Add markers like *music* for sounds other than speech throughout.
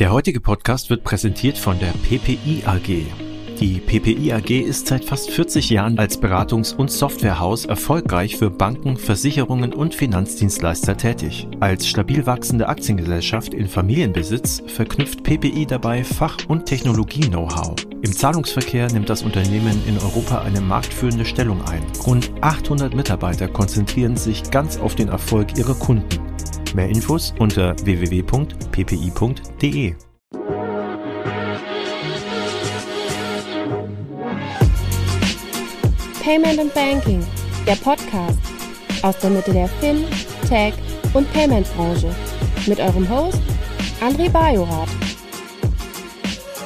Der heutige Podcast wird präsentiert von der PPI AG. Die PPI AG ist seit fast 40 Jahren als Beratungs- und Softwarehaus erfolgreich für Banken, Versicherungen und Finanzdienstleister tätig. Als stabil wachsende Aktiengesellschaft in Familienbesitz verknüpft PPI dabei Fach- und Technologie-Know-how. Im Zahlungsverkehr nimmt das Unternehmen in Europa eine marktführende Stellung ein. Rund 800 Mitarbeiter konzentrieren sich ganz auf den Erfolg ihrer Kunden. Mehr Infos unter www.ppi.de. Payment and Banking, der Podcast aus der Mitte der Fin, Tech und Payment Branche mit eurem Host André Bajorath.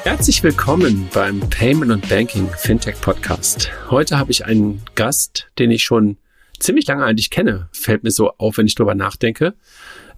Herzlich willkommen beim Payment and Banking Fintech Podcast. Heute habe ich einen Gast, den ich schon ziemlich lange eigentlich kenne, fällt mir so auf, wenn ich drüber nachdenke.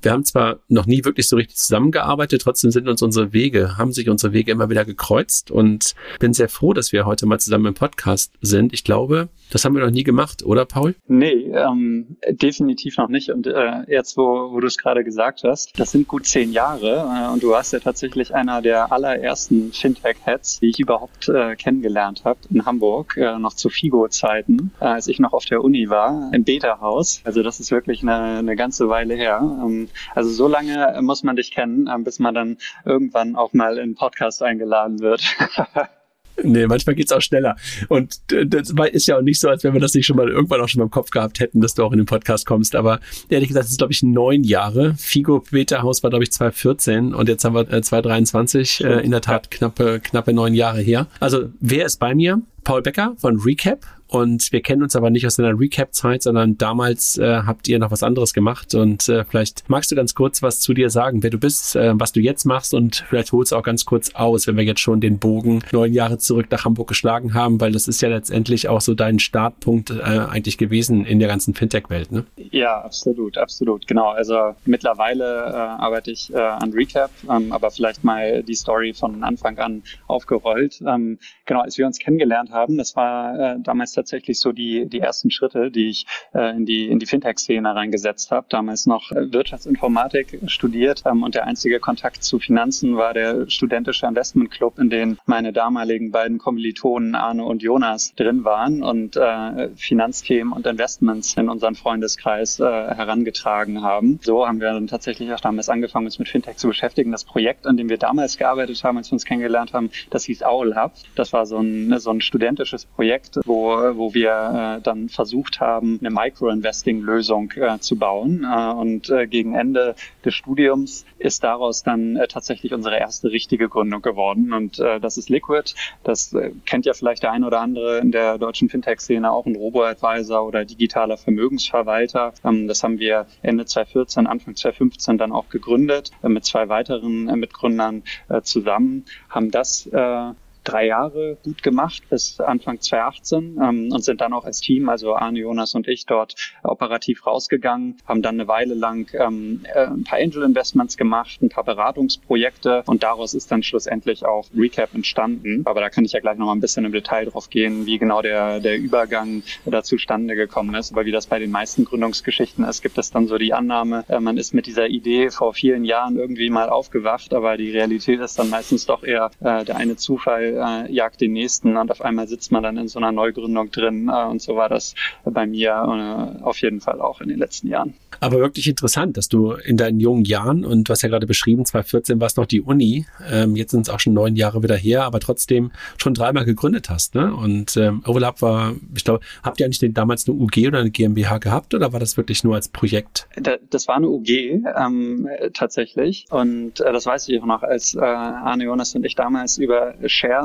Wir haben zwar noch nie wirklich so richtig zusammengearbeitet, trotzdem sind uns unsere Wege, haben sich unsere Wege immer wieder gekreuzt und bin sehr froh, dass wir heute mal zusammen im Podcast sind. Ich glaube, das haben wir noch nie gemacht, oder Paul? Nee, ähm, definitiv noch nicht. Und äh, jetzt, wo, wo du es gerade gesagt hast, das sind gut zehn Jahre äh, und du warst ja tatsächlich einer der allerersten Fintech-Heads, die ich überhaupt äh, kennengelernt habe in Hamburg, äh, noch zu FIGO-Zeiten, äh, als ich noch auf der Uni war, im Beta-Haus. Also das ist wirklich eine, eine ganze Weile her. Ähm, also so lange muss man dich kennen, äh, bis man dann irgendwann auch mal in Podcast eingeladen wird. *laughs* Nee, manchmal geht's auch schneller. Und das ist ja auch nicht so, als wenn wir das nicht schon mal irgendwann auch schon mal im Kopf gehabt hätten, dass du auch in den Podcast kommst. Aber ehrlich gesagt, es ist, glaube ich, neun Jahre. Figo Beta Haus war, glaube ich, 2014 und jetzt haben wir 2023, äh, in der Tat knappe, knappe neun Jahre her. Also, wer ist bei mir? Paul Becker von Recap. Und wir kennen uns aber nicht aus deiner Recap-Zeit, sondern damals äh, habt ihr noch was anderes gemacht. Und äh, vielleicht magst du ganz kurz was zu dir sagen, wer du bist, äh, was du jetzt machst und vielleicht holst du auch ganz kurz aus, wenn wir jetzt schon den Bogen neun Jahre zurück nach Hamburg geschlagen haben, weil das ist ja letztendlich auch so dein Startpunkt äh, eigentlich gewesen in der ganzen Fintech-Welt, ne? Ja, absolut, absolut, genau. Also mittlerweile äh, arbeite ich äh, an Recap, ähm, aber vielleicht mal die Story von Anfang an aufgerollt. Ähm, genau, als wir uns kennengelernt haben, das war äh, damals tatsächlich so die, die ersten Schritte, die ich äh, in die, in die Fintech-Szene reingesetzt habe. Damals noch äh, Wirtschaftsinformatik studiert ähm, und der einzige Kontakt zu Finanzen war der studentische Investmentclub, in dem meine damaligen beiden Kommilitonen Arne und Jonas drin waren und äh, Finanzthemen und Investments in unseren Freundeskreis äh, herangetragen haben. So haben wir dann tatsächlich auch damals angefangen, uns mit Fintech zu beschäftigen. Das Projekt, an dem wir damals gearbeitet haben, als wir uns kennengelernt haben, das hieß Owl Hub. Das war so ein, so ein studentisches Projekt, wo wo wir äh, dann versucht haben, eine Micro-Investing-Lösung äh, zu bauen. Äh, und äh, gegen Ende des Studiums ist daraus dann äh, tatsächlich unsere erste richtige Gründung geworden. Und äh, das ist Liquid. Das kennt ja vielleicht der ein oder andere in der deutschen Fintech-Szene auch ein Robo-Advisor oder digitaler Vermögensverwalter. Ähm, das haben wir Ende 2014, Anfang 2015 dann auch gegründet mit zwei weiteren Mitgründern zusammen, haben das drei Jahre gut gemacht bis Anfang 2018 ähm, und sind dann auch als Team, also Arne, Jonas und ich, dort operativ rausgegangen, haben dann eine Weile lang ähm, äh, ein paar Angel Investments gemacht, ein paar Beratungsprojekte und daraus ist dann schlussendlich auch Recap entstanden. Aber da kann ich ja gleich noch mal ein bisschen im Detail drauf gehen, wie genau der, der Übergang da zustande gekommen ist. Aber wie das bei den meisten Gründungsgeschichten ist, gibt es dann so die Annahme, äh, man ist mit dieser Idee vor vielen Jahren irgendwie mal aufgewacht, aber die Realität ist dann meistens doch eher äh, der eine Zufall äh, jagt den nächsten und auf einmal sitzt man dann in so einer Neugründung drin. Äh, und so war das bei mir äh, auf jeden Fall auch in den letzten Jahren. Aber wirklich interessant, dass du in deinen jungen Jahren, und du hast ja gerade beschrieben, 2014 war es noch die Uni, ähm, jetzt sind es auch schon neun Jahre wieder her, aber trotzdem schon dreimal gegründet hast. Ne? Und ähm, Overlap war, ich glaube, habt ihr eigentlich den, damals eine UG oder eine GmbH gehabt oder war das wirklich nur als Projekt? Das war eine UG ähm, tatsächlich. Und äh, das weiß ich auch noch, als äh, Arne Jonas und ich damals über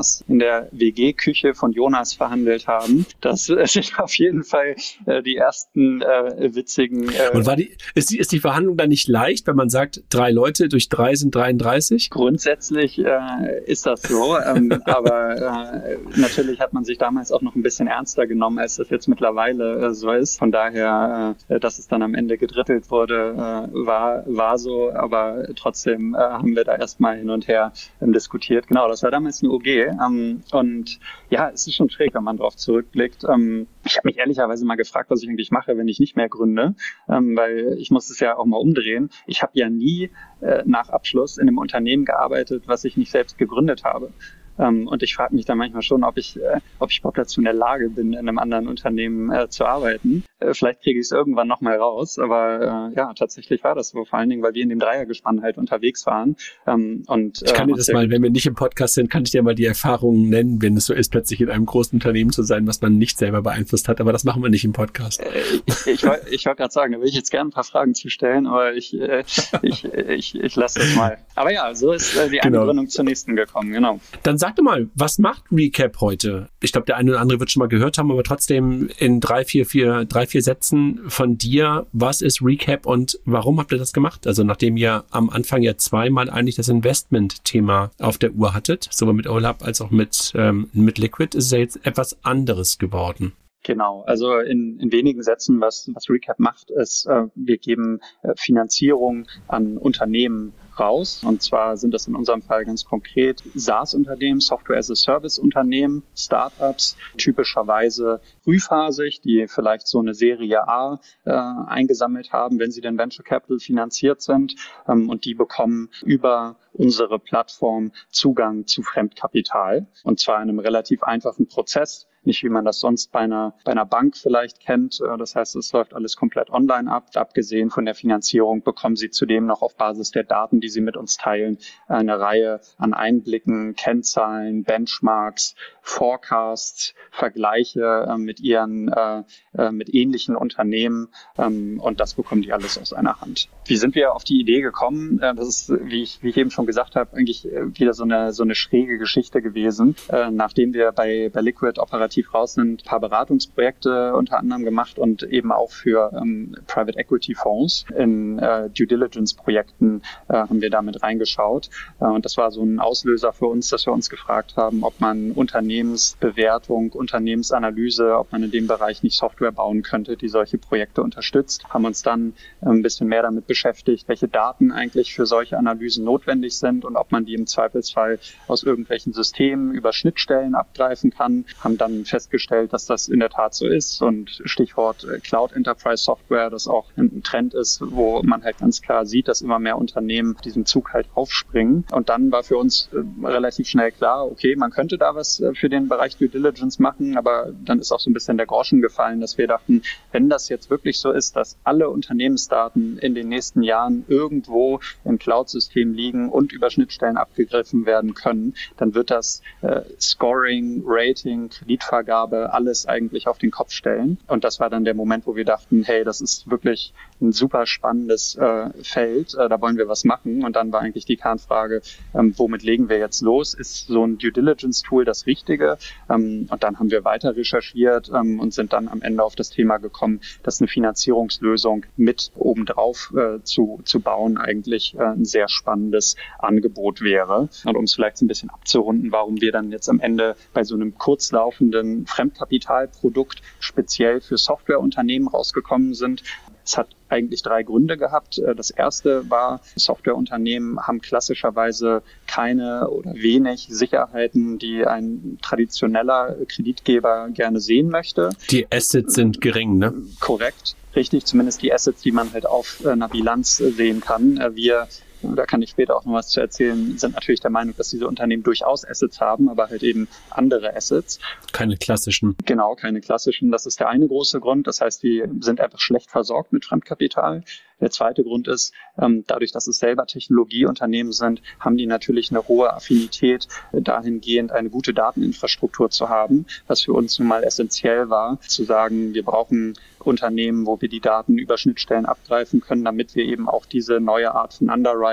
Shares in der WG-Küche von Jonas verhandelt haben. Das *laughs* sind auf jeden Fall äh, die ersten äh, witzigen. Äh, und war die, ist, die, ist die Verhandlung dann nicht leicht, wenn man sagt, drei Leute durch drei sind 33? Grundsätzlich äh, ist das so, ähm, *laughs* aber äh, natürlich hat man sich damals auch noch ein bisschen ernster genommen, als das jetzt mittlerweile äh, so ist. Von daher, äh, dass es dann am Ende gedrittelt wurde, äh, war, war so, aber trotzdem äh, haben wir da erstmal hin und her ähm, diskutiert. Genau, das war damals eine OG Ähm, und ja, es ist schon schräg, wenn man darauf zurückblickt. Ähm, ich habe mich ehrlicherweise mal gefragt, was ich eigentlich mache, wenn ich nicht mehr gründe, ähm, weil ich muss es ja auch mal umdrehen. Ich habe ja nie äh, nach Abschluss in einem Unternehmen gearbeitet, was ich nicht selbst gegründet habe. Ähm, und ich frage mich dann manchmal schon, ob ich, äh, ob ich überhaupt dazu in der Lage bin, in einem anderen Unternehmen äh, zu arbeiten. Äh, vielleicht kriege ich es irgendwann nochmal raus, aber äh, ja, tatsächlich war das so, vor allen Dingen, weil wir in dem Dreiergespann halt unterwegs waren. Ähm, und, ich kann dir äh, das mal, wenn wir nicht im Podcast sind, kann ich dir mal die Erfahrungen nennen, wenn es so ist, plötzlich in einem großen Unternehmen zu sein, was man nicht selber beeinflusst hat, aber das machen wir nicht im Podcast. Äh, ich, ich, wollte ich wollt gerade sagen, da will ich jetzt gerne ein paar Fragen zu stellen, aber ich, äh, ich, ich, ich lasse das mal. Aber ja, so ist äh, die *laughs* genau. Gründung zur nächsten gekommen, genau. Dann sag doch mal, was macht Recap heute? Ich glaube, der eine oder andere wird schon mal gehört haben, aber trotzdem in drei, vier, vier, drei, vier Sätzen von dir, was ist Recap und warum habt ihr das gemacht? Also nachdem ihr am Anfang ja zweimal eigentlich das Investment-Thema auf der Uhr hattet, sowohl mit OLAP als auch mit, ähm, mit Liquid, ist es ja jetzt etwas anderes geworden. Genau, also in, in wenigen Sätzen, was, was Recap macht, ist, äh, wir geben äh, Finanzierung an Unternehmen raus. Und zwar sind das in unserem Fall ganz konkret SaaS-Unternehmen, Software-as-a-Service-Unternehmen, Startups, typischerweise frühphasig, die vielleicht so eine Serie A äh, eingesammelt haben, wenn sie denn Venture Capital finanziert sind. Ähm, und die bekommen über unsere Plattform Zugang zu Fremdkapital. Und zwar in einem relativ einfachen Prozess nicht wie man das sonst bei einer, bei einer Bank vielleicht kennt. Äh, das heißt, es läuft alles komplett online ab. Abgesehen von der Finanzierung bekommen Sie zudem noch auf Basis der Daten, die Sie mit uns teilen, eine Reihe an Einblicken, Kennzahlen, Benchmarks, Forecasts, Vergleiche äh, mit Ihren, äh, mit ähnlichen Unternehmen. Ähm, und das bekommen die alles aus einer Hand. Wie sind wir auf die Idee gekommen? Äh, das ist, wie ich, wie ich eben schon gesagt habe, eigentlich äh, wieder so eine, so eine schräge Geschichte gewesen. nachdem wir bei, bei Liquid operativ raus sind, ein paar Beratungsprojekte unter anderem gemacht und eben auch für ähm, Private Equity Fonds in äh, Due Diligence Projekten äh, haben wir damit reingeschaut. Äh, und das war so ein Auslöser für uns, dass wir uns gefragt haben, ob man Unternehmensbewertung, Unternehmensanalyse, ob man in dem Bereich nicht Software bauen könnte, die solche Projekte unterstützt. Haben uns dann äh, ein bisschen mehr damit beschäftigt, welche Daten eigentlich für solche Analysen notwendig sind und ob man die im Zweifelsfall aus irgendwelchen Systemen über Schnittstellen abgreifen kann. Haben dann festgestellt, dass das in der Tat so ist. Und Stichwort äh, Cloud Enterprise Software, das auch ein Trend ist, wo man halt ganz klar sieht, dass immer mehr Unternehmen diesen Zug halt aufspringen. Und dann war für uns äh, relativ schnell klar, okay, man könnte da was äh, für den Bereich Due Diligence machen, aber dann ist auch so ein bisschen der Groschen gefallen, dass wir dachten, wenn das jetzt wirklich so ist, dass alle Unternehmensdaten in den nächsten Jahren irgendwo im Cloud-System liegen und über Schnittstellen abgegriffen werden können, dann wird das äh, Scoring, Rating, Kredit Kreditvergabe, alles eigentlich auf den Kopf stellen. Und das war dann der Moment, wo wir dachten, hey, das ist wirklich ein super spannendes äh, Feld, äh, da wollen wir was machen. Und dann war eigentlich die Kernfrage, ähm, womit legen wir jetzt los? Ist so ein Due Diligence Tool das Richtige? Ähm, und dann haben wir weiter recherchiert ähm, und sind dann am Ende auf das Thema gekommen, dass eine Finanzierungslösung mit obendrauf äh, zu, zu bauen eigentlich äh, ein sehr spannendes Angebot wäre. Und um es vielleicht ein bisschen abzurunden, warum wir dann jetzt am Ende bei so einem kurzlaufenden Fremdkapitalprodukt speziell für Softwareunternehmen rausgekommen sind. Es hat eigentlich drei Gründe gehabt. Äh, das erste war, Softwareunternehmen haben klassischerweise keine oder wenig Sicherheiten, die ein traditioneller Kreditgeber gerne sehen möchte. Die Assets sind gering, ne? Korrekt. Richtig, zumindest die Assets, die man halt auf einer Bilanz sehen kann. Äh, wir da kann ich später auch noch was zu erzählen, sind natürlich der Meinung, dass diese Unternehmen durchaus Assets haben, aber halt eben andere Assets. Keine klassischen. Genau, keine klassischen. Das ist der eine große Grund. Das heißt, die sind einfach schlecht versorgt mit Fremdkapital. Der zweite Grund ist, ähm, dadurch, dass es selber Technologieunternehmen sind, haben die natürlich eine hohe Affinität äh, dahingehend, eine gute Dateninfrastruktur zu haben, was für uns nun mal essentiell war, zu sagen, wir brauchen Unternehmen, wo wir die Daten über Schnittstellen abgreifen können, damit wir eben auch diese neue Art von Underwriting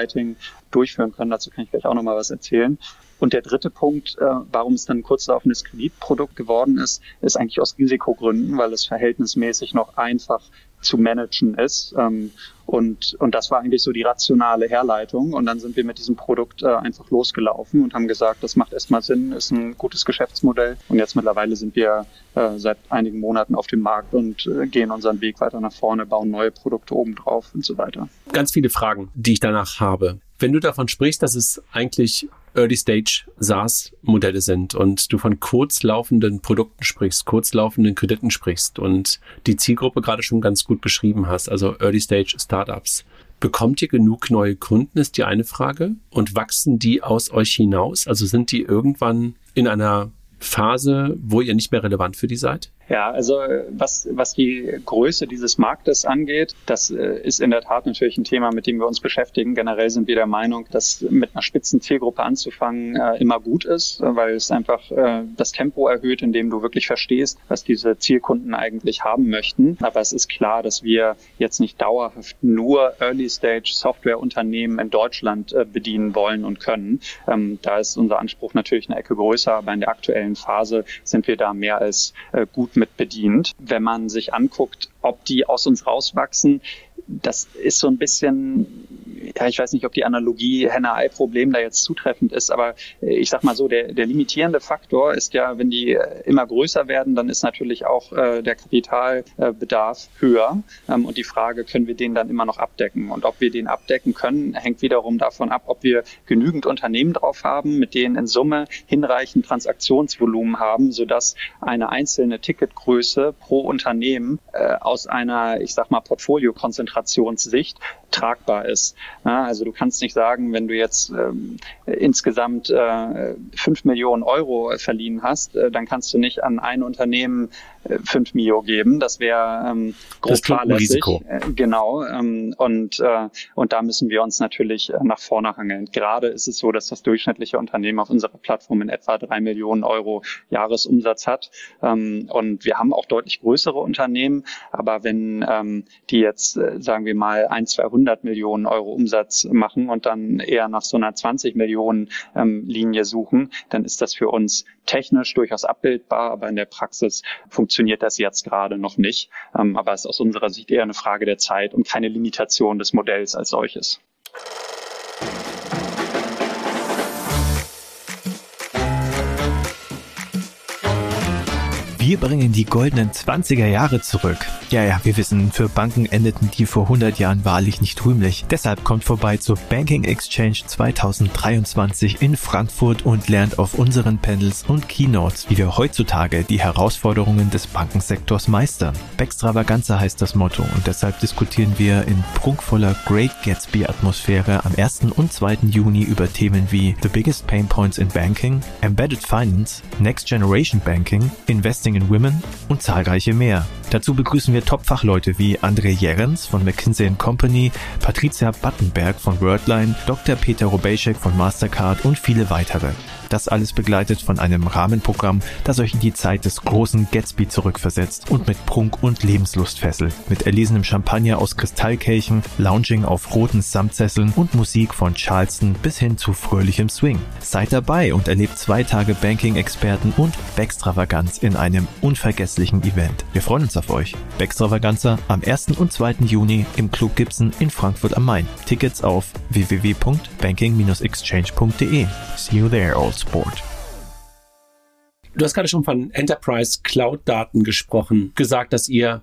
durchführen können. Dazu kann ich gleich auch nochmal was erzählen. Und der dritte Punkt, äh, warum es dann ein kurzlaufendes Kreditprodukt geworden ist, ist eigentlich aus Risikogründen, weil es verhältnismäßig noch einfach zu managen ist. Ähm, und, und das war eigentlich so die rationale Herleitung. Und dann sind wir mit diesem Produkt äh, einfach losgelaufen und haben gesagt, das macht erstmal Sinn, ist ein gutes Geschäftsmodell. Und jetzt mittlerweile sind wir äh, seit einigen Monaten auf dem Markt und äh, gehen unseren Weg weiter nach vorne, bauen neue Produkte obendrauf und so weiter. Ganz viele Fragen, die ich danach habe. Wenn du davon sprichst, dass es eigentlich Early-Stage SaaS-Modelle sind und du von kurzlaufenden Produkten sprichst, kurzlaufenden Krediten sprichst und die Zielgruppe gerade schon ganz gut beschrieben hast, also Early-Stage Startups. Bekommt ihr genug neue Kunden, ist die eine Frage. Und wachsen die aus euch hinaus? Also sind die irgendwann in einer Phase, wo ihr nicht mehr relevant für die seid? Ja, also was, was die Größe dieses Marktes angeht, das äh, ist in der Tat natürlich ein Thema, mit dem wir uns beschäftigen. Generell sind wir der Meinung, dass mit einer spitzen Zielgruppe anzufangen äh, immer gut ist, weil es einfach äh, das Tempo erhöht, in dem du wirklich verstehst, was diese Zielkunden eigentlich haben möchten. Aber es ist klar, dass wir jetzt nicht dauerhaft nur Early-Stage-Software-Unternehmen in Deutschland äh, bedienen wollen und können. Ähm, da ist unser Anspruch natürlich eine Ecke größer, aber in der aktuellen Phase sind wir da mehr als äh, gut mit bedient. Wenn man sich anguckt, ob die aus uns rauswachsen, das ist so ein bisschen ja, ich weiß nicht, ob die Analogie Henne-Ei-Problem da jetzt zutreffend ist, aber äh, ich sag mal so, der, der limitierende Faktor ist ja, wenn die äh, immer größer werden, dann ist natürlich auch äh, der Kapitalbedarf höher. Ähm, und die Frage, können wir den dann immer noch abdecken? Und ob wir den abdecken können, hängt wiederum davon ab, ob wir genügend Unternehmen drauf haben, mit denen in Summe hinreichend Transaktionsvolumen haben, sodass eine einzelne Ticketgröße pro Unternehmen äh, aus einer, ich sag mal, Portfoliokonzentrationssicht tragbar ist. Ja, also du kannst nicht sagen, wenn du jetzt ähm, insgesamt äh, 5 Millionen Euro verliehen hast, äh, dann kannst du nicht an ein Unternehmen 5 Mio geben. Das wäre ähm, grob fahrlässig. Äh, genau. Ähm, und, äh, und da müssen wir uns natürlich äh, nach vorne hangeln. Gerade ist es so, dass das durchschnittliche Unternehmen auf unserer Plattform in etwa 3 Millionen Euro Jahresumsatz hat. Ähm, und wir haben auch deutlich größere Unternehmen. Aber wenn ähm, die jetzt, äh, sagen wir mal, ein, 200 Millionen Euro Umsatz Umsatz machen und dann eher nach so einer 20 Millionen ähm, Linie suchen, dann ist das für uns technisch durchaus abbildbar, aber in der Praxis funktioniert das jetzt gerade noch nicht. Ähm, aber es ist aus unserer Sicht eher eine Frage der Zeit und keine Limitation des Modells als solches. Wir bringen die goldenen 20er Jahre zurück. Ja, ja, wir wissen, für Banken endeten die vor 100 Jahren wahrlich nicht rühmlich. Deshalb kommt vorbei zur Banking Exchange 2023 in Frankfurt und lernt auf unseren Panels und Keynotes, wie wir heutzutage die Herausforderungen des Bankensektors meistern. Backstravaganza heißt das Motto und deshalb diskutieren wir in prunkvoller Great Gatsby Atmosphäre am 1. und 2. Juni über Themen wie The Biggest Pain Points in Banking, Embedded Finance, Next Generation Banking, Investing in Women und zahlreiche mehr. Dazu begrüßen wir Top-Fachleute wie André Jerens von McKinsey Company, Patricia Battenberg von Wordline, Dr. Peter Robejek von Mastercard und viele weitere. Das alles begleitet von einem Rahmenprogramm, das euch in die Zeit des großen Gatsby zurückversetzt und mit Prunk und Lebenslust fesselt. Mit erlesenem Champagner aus Kristallkelchen, Lounging auf roten Samtsesseln und Musik von Charleston bis hin zu fröhlichem Swing. Seid dabei und erlebt zwei Tage Banking-Experten und Backstravaganz in einem unvergesslichen Event. Wir freuen uns auf euch. Backstravaganza am 1. und 2. Juni im Club Gibson in Frankfurt am Main. Tickets auf www.banking-exchange.de. See you there, old sport. Du hast gerade schon von Enterprise Cloud Daten gesprochen, gesagt, dass ihr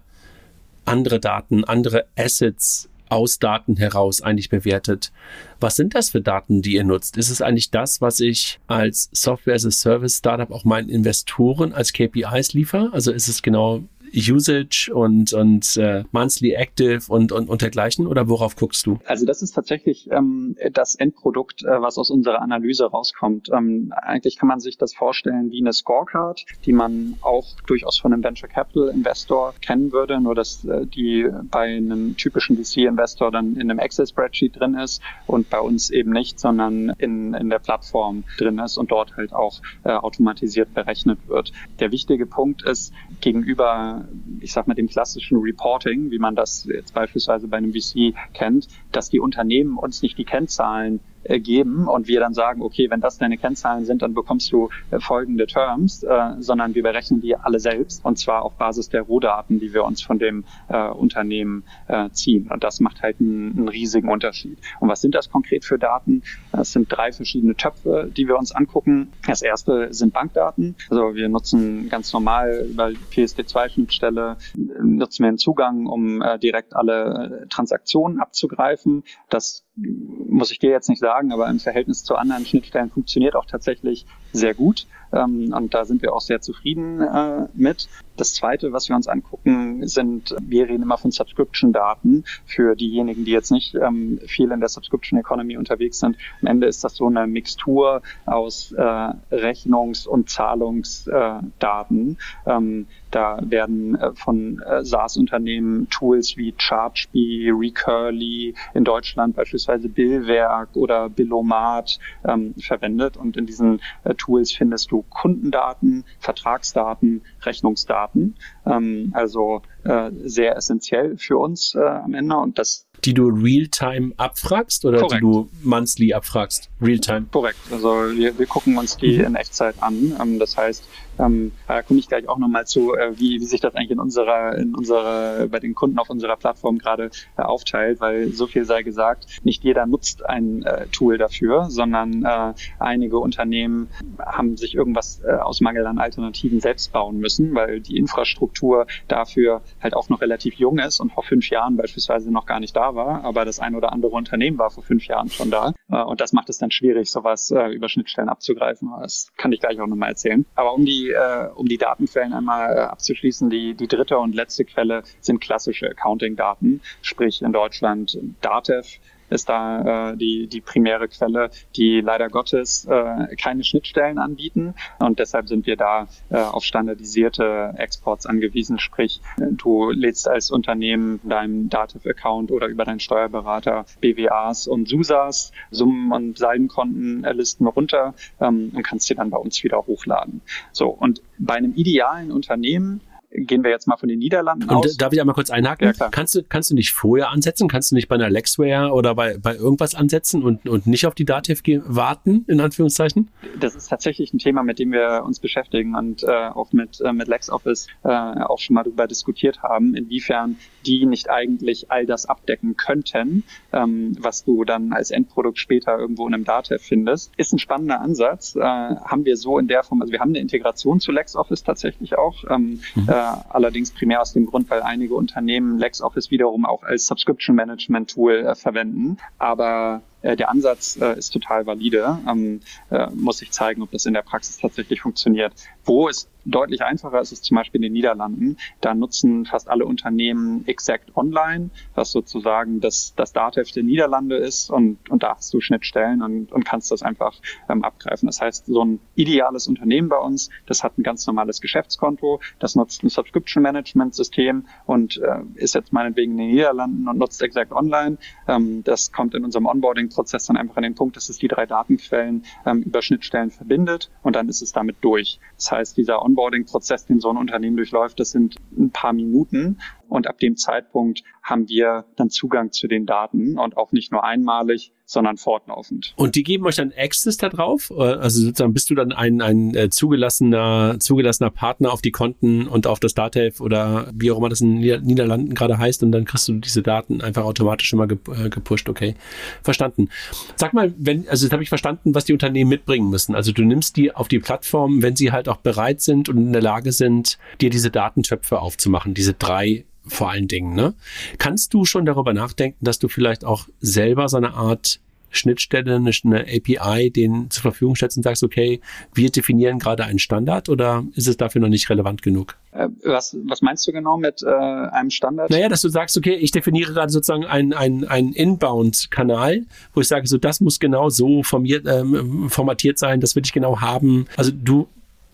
andere Daten, andere Assets aus Daten heraus eigentlich bewertet. Was sind das für Daten, die ihr nutzt? Ist es eigentlich das, was ich als Software as a Service Startup auch meinen Investoren als KPIs liefere? Also ist es genau Usage und, und äh, Monthly Active und, und, und dergleichen? Oder worauf guckst du? Also das ist tatsächlich ähm, das Endprodukt, äh, was aus unserer Analyse rauskommt. Ähm, eigentlich kann man sich das vorstellen wie eine Scorecard, die man auch durchaus von einem Venture Capital Investor kennen würde, nur dass äh, die bei einem typischen VC-Investor dann in einem Excel-Spreadsheet drin ist und bei uns eben nicht, sondern in, in der Plattform drin ist und dort halt auch äh, automatisiert berechnet wird. Der wichtige Punkt ist, gegenüber ich sag mal, dem klassischen Reporting, wie man das jetzt beispielsweise bei einem VC kennt, dass die Unternehmen uns nicht die Kennzahlen geben und wir dann sagen, okay, wenn das deine Kennzahlen sind, dann bekommst du äh, folgende Terms, äh, sondern wir berechnen die alle selbst und zwar auf Basis der Rohdaten, die wir uns von dem äh, Unternehmen ziehen. Und das macht halt einen, riesigen Unterschied. Und was sind das konkret für Daten? Es sind drei verschiedene Töpfe, die wir uns angucken. Das erste sind Bankdaten. Also wir nutzen ganz normal über PSD2-Schnittstelle nutzen wir einen Zugang, um äh, direkt alle äh, Transaktionen abzugreifen. Das muss ich dir jetzt nicht sagen, aber im Verhältnis zu anderen Schnittstellen funktioniert auch tatsächlich sehr gut. Ähm, und da sind wir auch sehr zufrieden äh, mit. Das Zweite, was wir uns angucken, sind, wir reden immer von Subscription-Daten für diejenigen, die jetzt nicht ähm, viel in der Subscription Economy unterwegs sind. Am Ende ist das so eine Mixtur aus äh, Rechnungs- und Zahlungsdaten. Äh, ähm, da werden äh, von äh, SaaS-Unternehmen Tools wie ChargeBee, Recurly, in Deutschland beispielsweise Billwerk oder Billomat ähm, verwendet. Und in diesen äh, Tools findest du Kundendaten, Vertragsdaten, Rechnungsdaten. Ähm, also äh, sehr essentiell für uns äh, am Ende. Und das die du real-time abfragst oder Korrekt. die du monthly abfragst? Real-time? Korrekt. Also wir, wir gucken uns die mhm. in Echtzeit an. Ähm, das heißt, ähm, da komme ich gleich auch nochmal zu, äh, wie, wie sich das eigentlich in unserer, in unserer, bei den Kunden auf unserer Plattform gerade äh, aufteilt, weil so viel sei gesagt, nicht jeder nutzt ein äh, Tool dafür, sondern äh, einige Unternehmen haben sich irgendwas äh, aus Mangel an Alternativen selbst bauen müssen, weil die Infrastruktur dafür halt auch noch relativ jung ist und vor fünf Jahren beispielsweise noch gar nicht da war, aber das ein oder andere Unternehmen war vor fünf Jahren schon da. Äh, und das macht es dann schwierig, sowas äh, über Schnittstellen abzugreifen. Das kann ich gleich auch nochmal erzählen. Aber um die, äh, um die Datenquellen einmal abzuschließen, die, die dritte und letzte Quelle sind klassische Accounting-Daten, sprich in Deutschland Datev, ist da äh, die, die primäre Quelle, die leider Gottes äh, keine Schnittstellen anbieten. Und deshalb sind wir da äh, auf standardisierte Exports angewiesen. Sprich, du lädst als Unternehmen deinem Dativ-Account oder über deinen Steuerberater BWAs und SUSAs, Summen- und Saldenkontenlisten runter ähm, und kannst sie dann bei uns wieder hochladen. So, und bei einem idealen Unternehmen gehen wir jetzt mal von den Niederlanden Und aus. darf ich einmal kurz einhaken? Ja, kannst, du, kannst du nicht vorher ansetzen? Kannst du nicht bei einer Lexware oder bei, bei irgendwas ansetzen und, und nicht auf die Dativ warten, in Anführungszeichen? Das ist tatsächlich ein Thema, mit dem wir uns beschäftigen und äh, auch mit, äh, mit LexOffice äh, auch schon mal darüber diskutiert haben, inwiefern die nicht eigentlich all das abdecken könnten, ähm, was du dann als Endprodukt später irgendwo in einem Datev findest. Ist ein spannender Ansatz. Äh, haben wir so in der Form, also wir haben eine Integration zu LexOffice tatsächlich auch. Ähm, mhm. äh, allerdings primär aus dem Grund, weil einige Unternehmen LexOffice wiederum auch als Subscription Management Tool äh, verwenden. Aber äh, der Ansatz äh, ist total valide. Ähm, äh, muss sich zeigen, ob das in der Praxis tatsächlich funktioniert. Wo es deutlich einfacher ist, ist zum Beispiel in den Niederlanden. Da nutzen fast alle Unternehmen Exact Online, was sozusagen das, das Datev der Niederlande ist und, und da hast du Schnittstellen und, und kannst das einfach ähm, abgreifen. Das heißt, so ein ideales Unternehmen bei uns, das hat ein ganz normales Geschäftskonto, das nutzt ein Subscription Management System und äh, ist jetzt meinetwegen in den Niederlanden und nutzt Exact Online. Ähm, das kommt in unserem Onboarding Prozess dann einfach an den Punkt, dass es die drei Datenquellen ähm, über Schnittstellen verbindet und dann ist es damit durch. Das heißt, dieser Onboarding-Prozess, den so ein Unternehmen durchläuft, das sind ein paar Minuten und ab dem Zeitpunkt haben wir dann Zugang zu den Daten und auch nicht nur einmalig, sondern fortlaufend. Und die geben euch dann Access da drauf? Also sozusagen bist du dann ein, ein äh, zugelassener, zugelassener Partner auf die Konten und auf das Datev oder wie auch immer das in den Niederlanden gerade heißt und dann kriegst du diese Daten einfach automatisch immer äh, gepusht. Okay, verstanden. Sag mal, wenn, also jetzt habe ich verstanden, was die Unternehmen mitbringen müssen. Also du nimmst die auf die Plattform, wenn sie halt auch bereit sind und in der Lage sind, dir diese Datentöpfe aufzumachen, diese drei vor allen Dingen. Ne? Kannst du schon darüber nachdenken, dass du vielleicht auch selber so eine Art Schnittstelle, eine, API den zur Verfügung stellst und sagst, okay, wir definieren gerade einen Standard oder ist es dafür noch nicht relevant genug? Äh, was, was meinst du genau mit äh, einem Standard? Naja, dass du sagst, okay, ich definiere gerade sozusagen einen, einen, einen Inbound-Kanal, wo ich sage, so das muss genau so formiert, ähm, formatiert sein, das will ich genau haben. Also du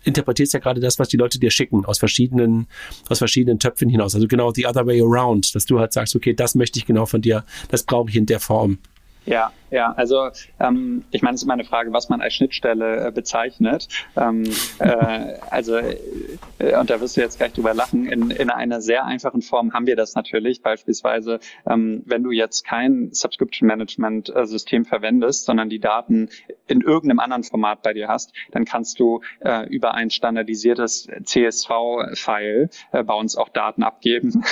interpretierst ja gerade das, was die Leute dir schicken, aus verschiedenen, aus verschiedenen Töpfen hinaus. Also genau the other way around, dass du halt sagst, okay, das möchte ich genau von dir, das brauche ich in der Form. Ja, ja, also ähm, ich meine, es ist immer eine Frage, was man als Schnittstelle äh, bezeichnet. Ähm, äh, *laughs* also, äh, und da wirst du jetzt gleich drüber lachen, in, in einer sehr einfachen Form haben wir das natürlich. Beispielsweise, ähm, wenn du jetzt kein Subscription Management äh, System verwendest, sondern die Daten in irgendeinem anderen Format bei dir hast, dann kannst du äh, über ein standardisiertes CSV-File äh, bei uns auch Daten abgeben.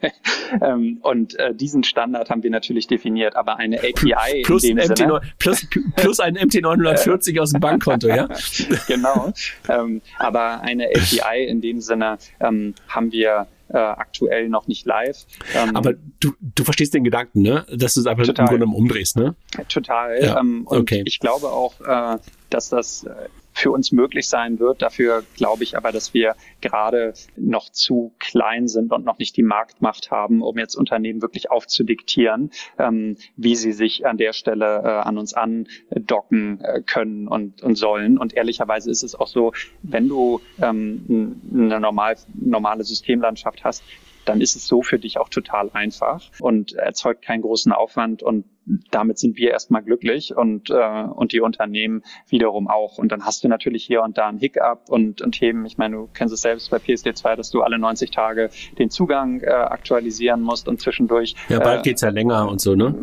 *laughs* ähm, und äh, diesen Standard haben wir natürlich definiert, aber eine *laughs* API plus, MT plus, plus ein MT940 aus dem Bankkonto, ja? *laughs* genau. Ähm, aber eine API in dem Sinne ähm, haben wir äh, aktuell noch nicht live. Ähm, Aber du, du verstehst den Gedanken, ne? Dass du es einfach total. im Grunde umdrehst, ne? Total. Ja. Ähm, und okay. ich glaube auch, äh, dass das äh, für uns möglich sein wird. Dafür glaube ich aber, dass wir gerade noch zu klein sind und noch nicht die Marktmacht haben, um jetzt Unternehmen wirklich aufzudiktieren, ähm, wie sie sich an der Stelle äh, an uns andocken äh, können und, und sollen. Und ehrlicherweise ist es auch so, wenn du ähm, eine normal, normale Systemlandschaft hast, dann ist es so für dich auch total einfach und erzeugt keinen großen Aufwand und damit sind wir erstmal glücklich und, äh, und die Unternehmen wiederum auch. Und dann hast du natürlich hier und da ein Hiccup und, und Themen. Ich meine, du kennst es selbst bei PSD2, dass du alle 90 Tage den Zugang äh, aktualisieren musst und zwischendurch. Ja, bald äh, geht's ja länger und so, ne?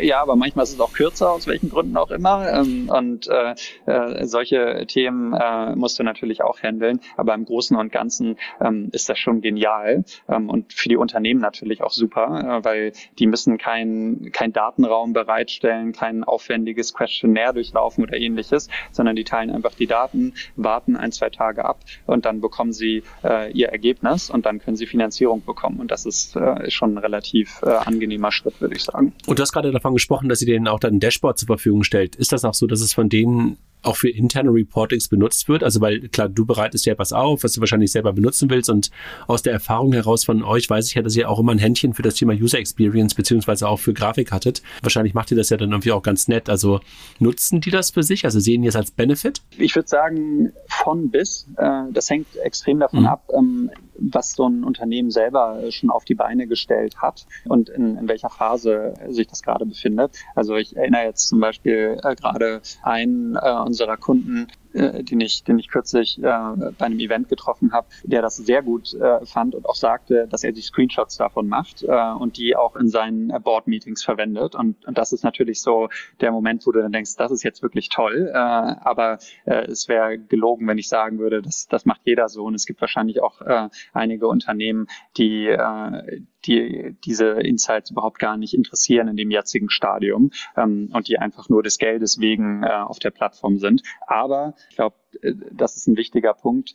Ja, aber manchmal ist es auch kürzer, aus welchen Gründen auch immer. Ähm, und äh, äh, solche Themen äh, musst du natürlich auch handeln. Aber im Großen und Ganzen ähm, ist das schon genial ähm, und für die Unternehmen natürlich auch super, äh, weil die müssen kein, kein Datenraum Plattform bereitstellen, kein aufwendiges Questionnaire durchlaufen oder ähnliches, sondern die teilen einfach die Daten, warten ein, zwei Tage ab und dann bekommen sie äh, ihr Ergebnis und dann können sie Finanzierung bekommen. Und das ist äh, schon ein relativ äh, angenehmer Schritt, würde ich sagen. Und du hast gerade davon gesprochen, dass sie denen auch dann ein Dashboard zur Verfügung stellt. Ist das auch so, dass es von denen auch für interne Reportings benutzt wird? Also weil klar, du bereitest ja etwas auf, was du wahrscheinlich selber benutzen willst und aus der Erfahrung heraus von euch weiß ich ja, dass ihr auch immer ein Händchen für das Thema User Experience beziehungsweise auch für Grafik hattet. Wahrscheinlich macht ihr das ja dann irgendwie auch ganz nett. Also nutzen die das für sich? Also sehen die es als Benefit? Ich würde sagen von bis. Äh, das hängt extrem davon mhm. ab. Was so ein Unternehmen selber schon auf die Beine gestellt hat und in, in welcher Phase sich das gerade befindet. Also ich erinnere jetzt zum Beispiel äh, gerade einen äh, unserer Kunden, äh, den ich, den ich kürzlich äh, bei einem Event getroffen habe, der das sehr gut äh, fand und auch sagte, dass er die Screenshots davon macht äh, und die auch in seinen Board-Meetings verwendet. Und, und das ist natürlich so der Moment, wo du dann denkst, das ist jetzt wirklich toll. Äh, aber äh, es wäre gelogen, wenn ich sagen würde, das, das macht jeder so. Und es gibt wahrscheinlich auch äh, einige Unternehmen, die, äh, die diese Insights überhaupt gar nicht interessieren in dem jetzigen Stadium ähm, und die einfach nur des Geldes wegen äh, auf der Plattform sind. Aber ich glaube, äh, das ist ein wichtiger Punkt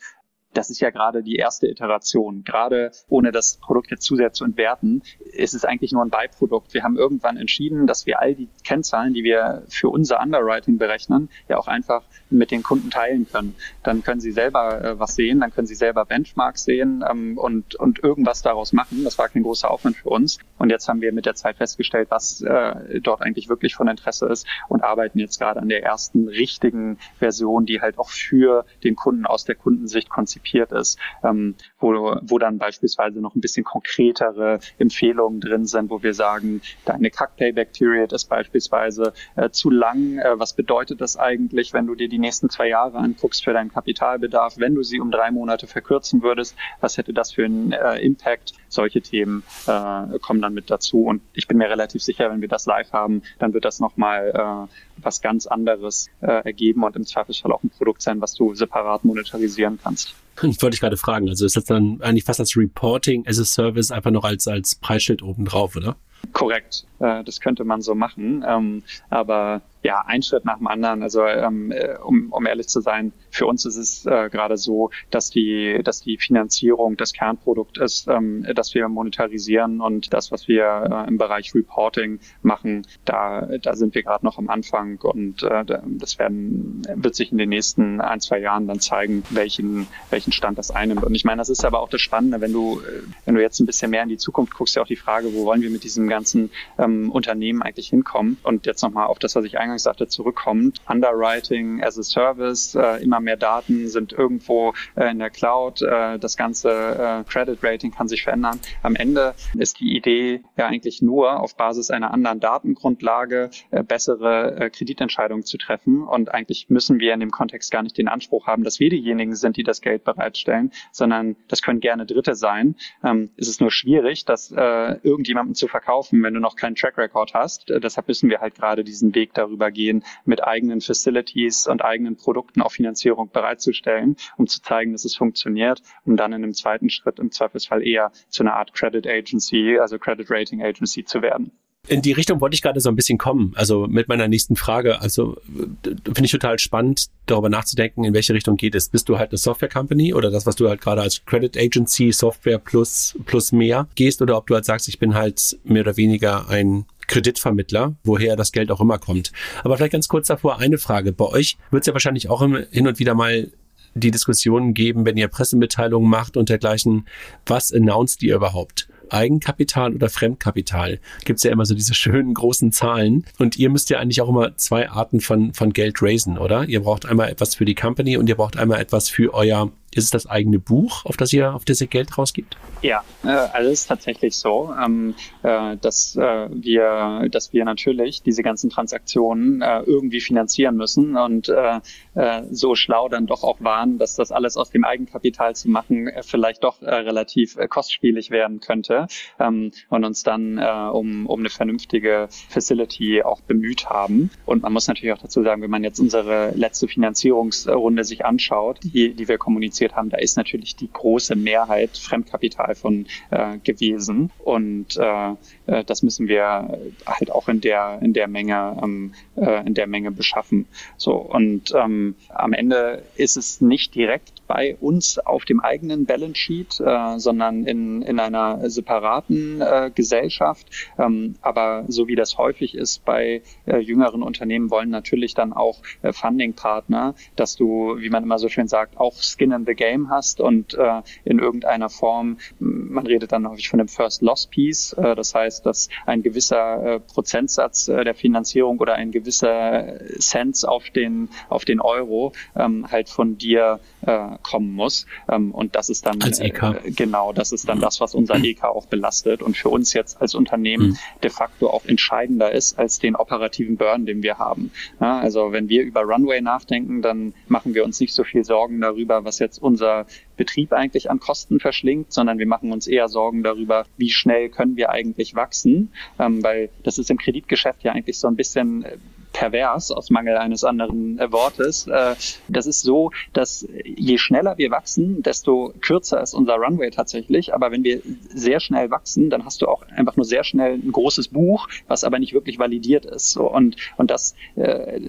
das ist ja gerade die erste Iteration. Gerade ohne das Produkt jetzt zu sehr zu entwerten, ist es eigentlich nur ein Beiprodukt. Wir haben irgendwann entschieden, dass wir all die Kennzahlen, die wir für unser Underwriting berechnen, ja auch einfach mit den Kunden teilen können. Dann können sie selber äh, was sehen, dann können sie selber Benchmarks sehen ähm, und, und irgendwas daraus machen. Das war kein großer Aufwand für uns. Und jetzt haben wir mit der Zeit festgestellt, was äh, dort eigentlich wirklich von Interesse ist und arbeiten jetzt gerade an der ersten richtigen Version, die halt auch für den Kunden aus der Kundensicht konzipiert konzipiert ist, ähm, wo, wo dann beispielsweise noch ein bisschen konkretere Empfehlungen drin sind, wo wir sagen, deine Kack-Payback-Period ist beispielsweise äh, zu lang. Äh, was bedeutet das eigentlich, wenn du dir die nächsten zwei Jahre anguckst für deinen Kapitalbedarf? Wenn du sie um drei Monate verkürzen würdest, was hätte das für einen äh, Impact? Solche Themen äh, kommen dann mit dazu. Und ich bin mir relativ sicher, wenn wir das live haben, dann wird das nochmal äh, was ganz anderes äh, ergeben und im Zweifelsfall auch ein Produkt sein, was du separat monetarisieren kannst. Wollte ich gerade fragen. Also ist das dann eigentlich fast als Reporting as a Service einfach noch als, als Preisschild oben drauf, oder? Korrekt. Äh, das könnte man so machen. Ähm, aber ja, ein Schritt nach dem anderen. Also ähm, äh, um, um ehrlich zu sein, für uns ist es äh, gerade so, dass die, dass die Finanzierung das Kernprodukt ist, ähm, dass wir monetarisieren und das, was wir äh, im Bereich Reporting machen, da, da sind wir gerade noch am Anfang und äh, das werden, wird sich in den nächsten ein, zwei Jahren dann zeigen, welchen, welchen Stand das einnimmt. Und ich meine, das ist aber auch das Spannende, wenn du, äh, wenn du jetzt ein bisschen mehr in die Zukunft guckst, ja auch die Frage, wo wollen wir mit diesem ganzen ähm, Unternehmen eigentlich hinkommen? Und jetzt nochmal auf das, was ich eingangs eingangs sagte, zurückkommt. Underwriting as a Service, äh, immer mehr Daten sind irgendwo äh, in der Cloud, äh, das ganze äh, Credit Rating kann sich verändern. Am Ende ist die Idee ja eigentlich nur, auf Basis einer anderen Datengrundlage äh, bessere äh, Kreditentscheidungen zu treffen. Und eigentlich müssen wir in dem Kontext gar nicht den Anspruch haben, dass wir diejenigen sind, die das Geld bereitstellen, sondern das können gerne Dritte sein. Ähm, es ist nur schwierig, das irgendjemandem zu verkaufen, wenn du noch keinen Track Record hast. Deshalb müssen wir halt gerade diesen Weg darüber darüber gehen, mit eigenen Facilities und eigenen Produkten auch Finanzierung bereitzustellen, um zu zeigen, dass es funktioniert, um dann in einem zweiten Schritt im Zweifelsfall eher zu einer Art Credit Agency, also Credit Rating Agency zu werden. In die Richtung wollte ich gerade so ein bisschen kommen, also mit meiner nächsten Frage. Also finde ich total spannend, darüber nachzudenken, in welche Richtung geht es. Bist du halt eine Software Company oder das, was du halt gerade als Credit Agency, Software plus, plus mehr gehst oder ob du halt sagst, ich bin halt mehr oder weniger ein Kreditvermittler, woher das Geld auch immer kommt. Aber vielleicht ganz kurz davor eine Frage. Bei euch wird es ja wahrscheinlich auch hin und wieder mal die Diskussionen geben, wenn ihr Pressemitteilungen macht und dergleichen. Was announced ihr überhaupt? Eigenkapital oder Fremdkapital, gibt es ja immer so diese schönen großen Zahlen. Und ihr müsst ja eigentlich auch immer zwei Arten von, von Geld raisen, oder? Ihr braucht einmal etwas für die Company und ihr braucht einmal etwas für euer ist es das eigene Buch, auf das ihr, auf das ihr Geld rausgibt? Ja, äh, also es ist tatsächlich so, ähm, äh, dass äh, wir, dass wir natürlich diese ganzen Transaktionen äh, irgendwie finanzieren müssen und äh, äh, so schlau dann doch auch waren, dass das alles aus dem Eigenkapital zu machen äh, vielleicht doch äh, relativ äh, kostspielig werden könnte ähm, und uns dann äh, um, um eine vernünftige Facility auch bemüht haben. Und man muss natürlich auch dazu sagen, wenn man jetzt unsere letzte Finanzierungsrunde sich anschaut, die, die wir kommunizieren, produziert haben, da ist natürlich die große Mehrheit Fremdkapital von äh, gewesen. Und äh, äh, das müssen wir halt auch in der, in der Menge, ähm, äh, in der Menge beschaffen. So, und ähm, am Ende ist es nicht direkt bei uns auf dem eigenen Balance Sheet, äh, sondern in, in einer separaten äh, Gesellschaft. Ähm, aber so wie das häufig ist bei äh, jüngeren Unternehmen, wollen natürlich dann auch äh, Funding-Partner, dass du, wie man immer so schön sagt, auch Skin in the Game hast und äh, in irgendeiner Form, man redet dann häufig von dem First Loss Piece, äh, das heißt, dass ein gewisser äh, Prozentsatz äh, der Finanzierung oder ein gewisser Cent auf den, auf den Euro ähm, halt von dir äh, kommen muss. Ähm, und das ist dann EK. Äh, genau, das ist dann das, was unser EK auch belastet und für uns jetzt als Unternehmen mhm. de facto auch entscheidender ist als den operativen Burn, den wir haben. Ja, also wenn wir über Runway nachdenken, dann machen wir uns nicht so viel Sorgen darüber, was jetzt unser Betrieb eigentlich an Kosten verschlingt, sondern wir machen uns eher Sorgen darüber, wie schnell können wir eigentlich wachsen, ähm, weil das ist im Kreditgeschäft ja eigentlich so ein bisschen äh, pervers aus Mangel eines anderen äh, Wortes. Äh, das ist so, dass je schneller wir wachsen, desto kürzer ist unser Runway tatsächlich. Aber wenn wir sehr schnell wachsen, dann hast du auch einfach nur sehr schnell ein großes Buch, was aber nicht wirklich validiert ist. Und, und das, äh,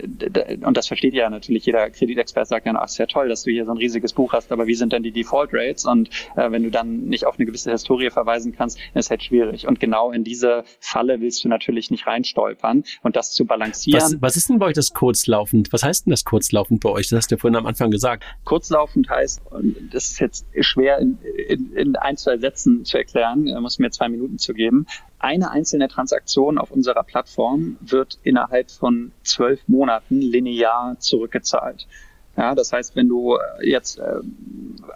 und das versteht ja natürlich jeder Kreditexperte sagt ja, ach, ist ja toll, dass du hier so ein riesiges Buch hast, aber wie sind denn die Default Rates? Und äh, wenn du dann nicht auf eine gewisse Historie verweisen kannst, ist halt schwierig. Und genau in diese Falle willst du natürlich nicht reinstolpern und das zu balancieren. Was ist denn bei euch das kurzlaufend? Was heißt denn das kurzlaufend bei euch? Das hast du ja vorhin am Anfang gesagt. Kurzlaufend heißt, das ist jetzt schwer in, in, in ein, zwei Sätzen zu erklären, da muss mir zwei Minuten zu geben. Eine einzelne Transaktion auf unserer Plattform wird innerhalb von zwölf Monaten linear zurückgezahlt. Ja, das heißt, wenn du jetzt äh,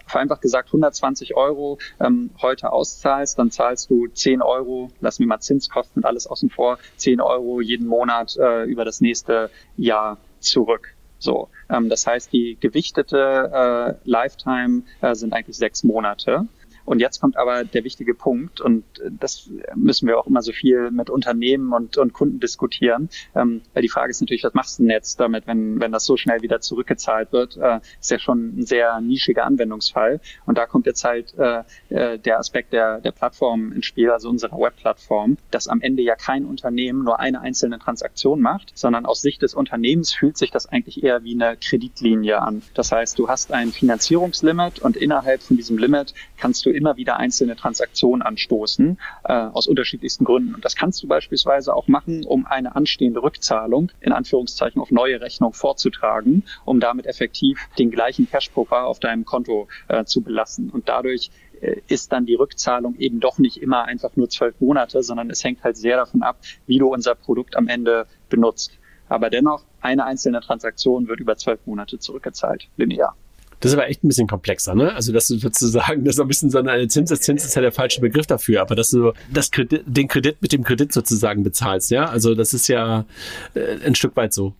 vereinfacht gesagt 120 Euro ähm, heute auszahlst, dann zahlst du 10 Euro, lassen wir mal Zinskosten und alles außen vor, 10 Euro jeden Monat äh, über das nächste Jahr zurück. So, ähm, das heißt, die gewichtete äh, Lifetime äh, sind eigentlich sechs Monate. Und jetzt kommt aber der wichtige Punkt, und das müssen wir auch immer so viel mit Unternehmen und, und Kunden diskutieren. Ähm, weil die Frage ist natürlich, was machst du denn jetzt damit, wenn, wenn das so schnell wieder zurückgezahlt wird? Äh, ist ja schon ein sehr nischiger Anwendungsfall. Und da kommt jetzt halt äh, äh, der Aspekt der, der Plattform ins Spiel, also unserer Webplattform, dass am Ende ja kein Unternehmen nur eine einzelne Transaktion macht, sondern aus Sicht des Unternehmens fühlt sich das eigentlich eher wie eine Kreditlinie an. Das heißt, du hast ein Finanzierungslimit und innerhalb von diesem Limit kannst du immer wieder einzelne Transaktionen anstoßen, äh, aus unterschiedlichsten Gründen. Und das kannst du beispielsweise auch machen, um eine anstehende Rückzahlung in Anführungszeichen auf neue Rechnung vorzutragen, um damit effektiv den gleichen Cash-Puffer auf deinem Konto äh, zu belassen. Und dadurch äh, ist dann die Rückzahlung eben doch nicht immer einfach nur zwölf Monate, sondern es hängt halt sehr davon ab, wie du unser Produkt am Ende benutzt. Aber dennoch, eine einzelne Transaktion wird über zwölf Monate zurückgezahlt, linear. Das ist aber echt ein bisschen komplexer, ne? Also, dass du sozusagen, das ist ein bisschen so eine Zinseszins ist ja der falsche Begriff dafür, aber dass du das Kredit, den Kredit mit dem Kredit sozusagen bezahlst, ja? Also, das ist ja äh, ein Stück weit so.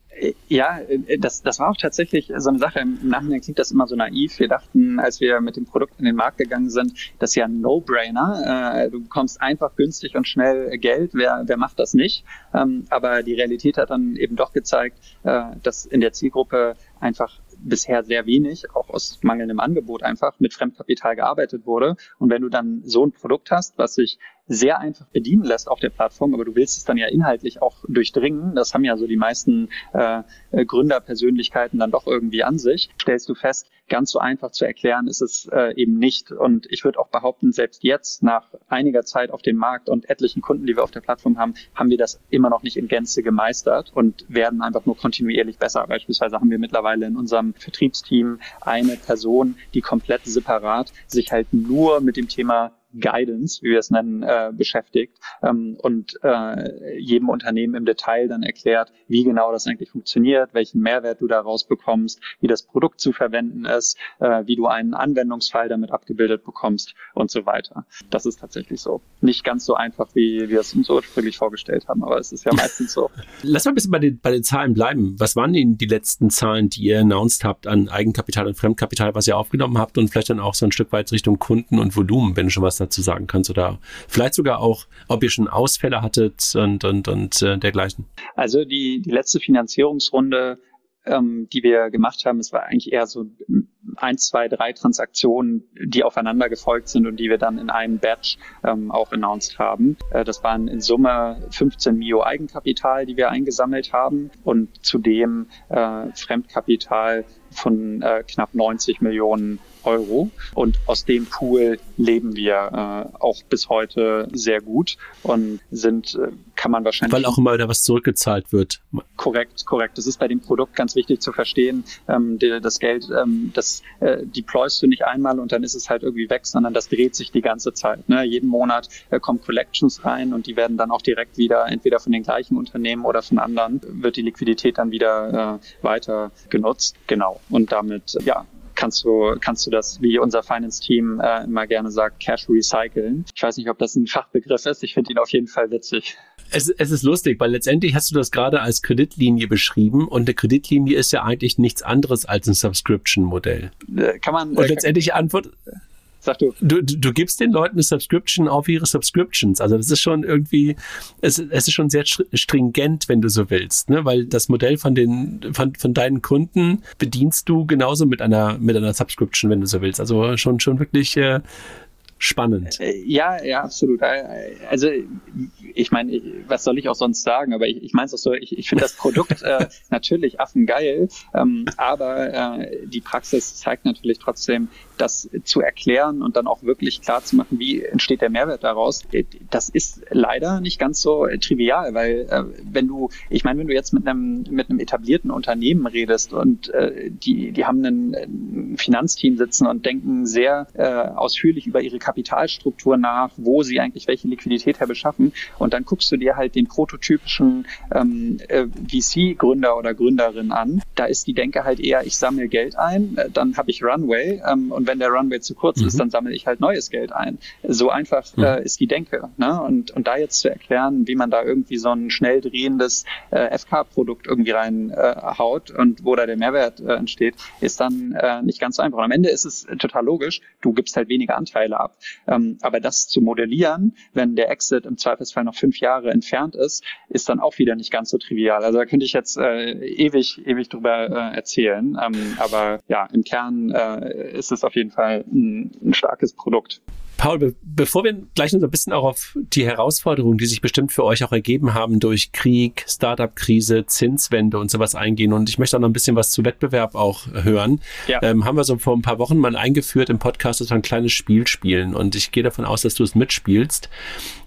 Ja, das, das war auch tatsächlich so eine Sache. Im Nachhinein klingt das immer so naiv. Wir dachten, als wir mit dem Produkt in den Markt gegangen sind, das ist ja ein No-Brainer. Äh, du bekommst einfach günstig und schnell Geld. Wer, wer macht das nicht? Ähm, aber die Realität hat dann eben doch gezeigt, äh, dass in der Zielgruppe einfach bisher sehr wenig, auch aus mangelndem Angebot einfach, mit Fremdkapital gearbeitet wurde. Und wenn du dann so ein Produkt hast, was sich sehr einfach bedienen lässt auf der Plattform, aber du willst es dann ja inhaltlich auch durchdringen. Das haben ja so die meisten äh, Gründerpersönlichkeiten dann doch irgendwie an sich. Stellst du fest, ganz so einfach zu erklären ist es äh, eben nicht. Und ich würde auch behaupten, selbst jetzt nach einiger Zeit auf dem Markt und etlichen Kunden, die wir auf der Plattform haben, haben wir das immer noch nicht in Gänze gemeistert und werden einfach nur kontinuierlich besser. Beispielsweise haben wir mittlerweile in unserem Vertriebsteam eine Person, die komplett separat sich halt nur mit dem Thema Guidance, wie wir es nennen, äh, beschäftigt ähm, und äh, jedem Unternehmen im Detail dann erklärt, wie genau das eigentlich funktioniert, welchen Mehrwert du daraus bekommst, wie das Produkt zu verwenden ist, äh, wie du einen Anwendungsfall damit abgebildet bekommst und so weiter. Das ist tatsächlich so. Nicht ganz so einfach, wie wir es uns ursprünglich vorgestellt haben, aber es ist ja meistens so. *laughs* Lass mal ein bisschen bei den, bei den Zahlen bleiben. Was waren denn die letzten Zahlen, die ihr announced habt an Eigenkapital und Fremdkapital, was ihr aufgenommen habt und vielleicht dann auch so ein Stück weit Richtung Kunden und Volumen, wenn du schon was dazu sagen kannst oder vielleicht sogar auch, ob ihr schon Ausfälle hattet und, und, und äh, dergleichen. Also die, die letzte Finanzierungsrunde ähm, die wir gemacht haben, es war eigentlich eher so eins, zwei, drei Transaktionen, die aufeinander gefolgt sind und die wir dann in einem Batch ähm, auch announced haben. Äh, das waren in Summe 15 Mio Eigenkapital, die wir eingesammelt haben und zudem äh, Fremdkapital von äh, knapp 90 Millionen Euro. Und aus dem Pool leben wir äh, auch bis heute sehr gut und sind, äh, kann man wahrscheinlich. Weil auch immer wieder was zurückgezahlt wird. Korrekt, korrekt. Das ist bei dem Produkt ganz wichtig zu verstehen. Ähm, die, das Geld, ähm, das äh, deployst du nicht einmal und dann ist es halt irgendwie weg, sondern das dreht sich die ganze Zeit. Ne? Jeden Monat äh, kommen Collections rein und die werden dann auch direkt wieder entweder von den gleichen Unternehmen oder von anderen wird die Liquidität dann wieder äh, weiter genutzt. Genau. Und damit, ja, kannst du, kannst du das, wie unser Finance-Team äh, immer gerne sagt, Cash recyceln. Ich weiß nicht, ob das ein Fachbegriff ist. Ich finde ihn auf jeden Fall witzig. Es, es ist lustig, weil letztendlich hast du das gerade als Kreditlinie beschrieben und eine Kreditlinie ist ja eigentlich nichts anderes als ein Subscription-Modell. Äh, kann man. Und äh, letztendlich Antwort. Sag du. du. Du gibst den Leuten eine Subscription auf ihre Subscriptions. Also das ist schon irgendwie, es, es ist schon sehr stringent, wenn du so willst, ne? Weil das Modell von den, von, von deinen Kunden bedienst du genauso mit einer, mit einer Subscription, wenn du so willst. Also schon, schon wirklich äh, spannend. Äh, ja, ja, absolut. Äh, also ich meine, was soll ich auch sonst sagen? Aber ich, ich meine es auch so, ich, ich finde das Produkt *laughs* äh, natürlich affengeil, ähm, aber äh, die Praxis zeigt natürlich trotzdem, das zu erklären und dann auch wirklich klar zu machen, wie entsteht der Mehrwert daraus, äh, das ist leider nicht ganz so trivial, weil äh, wenn du, ich meine, wenn du jetzt mit einem mit einem etablierten Unternehmen redest und äh, die die haben ein, ein Finanzteam sitzen und denken sehr äh, ausführlich über ihre Kapitalstruktur nach, wo sie eigentlich welche Liquidität herbeschaffen und dann guckst du dir halt den prototypischen ähm, äh, VC-Gründer oder Gründerin an, da ist die Denke halt eher, ich sammle Geld ein, äh, dann habe ich Runway ähm, und wenn der Runway zu kurz mhm. ist, dann sammle ich halt neues Geld ein. So einfach mhm. äh, ist die Denke. Ne? Und, und da jetzt zu erklären, wie man da irgendwie so ein schnell drehendes äh, FK-Produkt irgendwie reinhaut äh, und wo da der Mehrwert äh, entsteht, ist dann nicht ganz so einfach. Und am Ende ist es total logisch, du gibst halt weniger Anteile ab. Ähm, aber das zu modellieren, wenn der Exit im Zweifelsfall noch fünf Jahre entfernt ist, ist dann auch wieder nicht ganz so trivial. Also da könnte ich jetzt äh, ewig, ewig drüber äh, erzählen. Ähm, aber ja, im Kern äh, ist es auf jeden Fall ein, ein starkes Produkt. Paul, be bevor wir gleich noch ein bisschen auch auf die Herausforderungen, die sich bestimmt für euch auch ergeben haben durch Krieg, Startup-Krise, Zinswende und sowas eingehen und ich möchte auch noch ein bisschen was zu Wettbewerb auch hören, ja. ähm, haben wir so vor ein paar Wochen mal eingeführt im Podcast, dass wir ein kleines Spiel spielen und ich gehe davon aus, dass du es mitspielst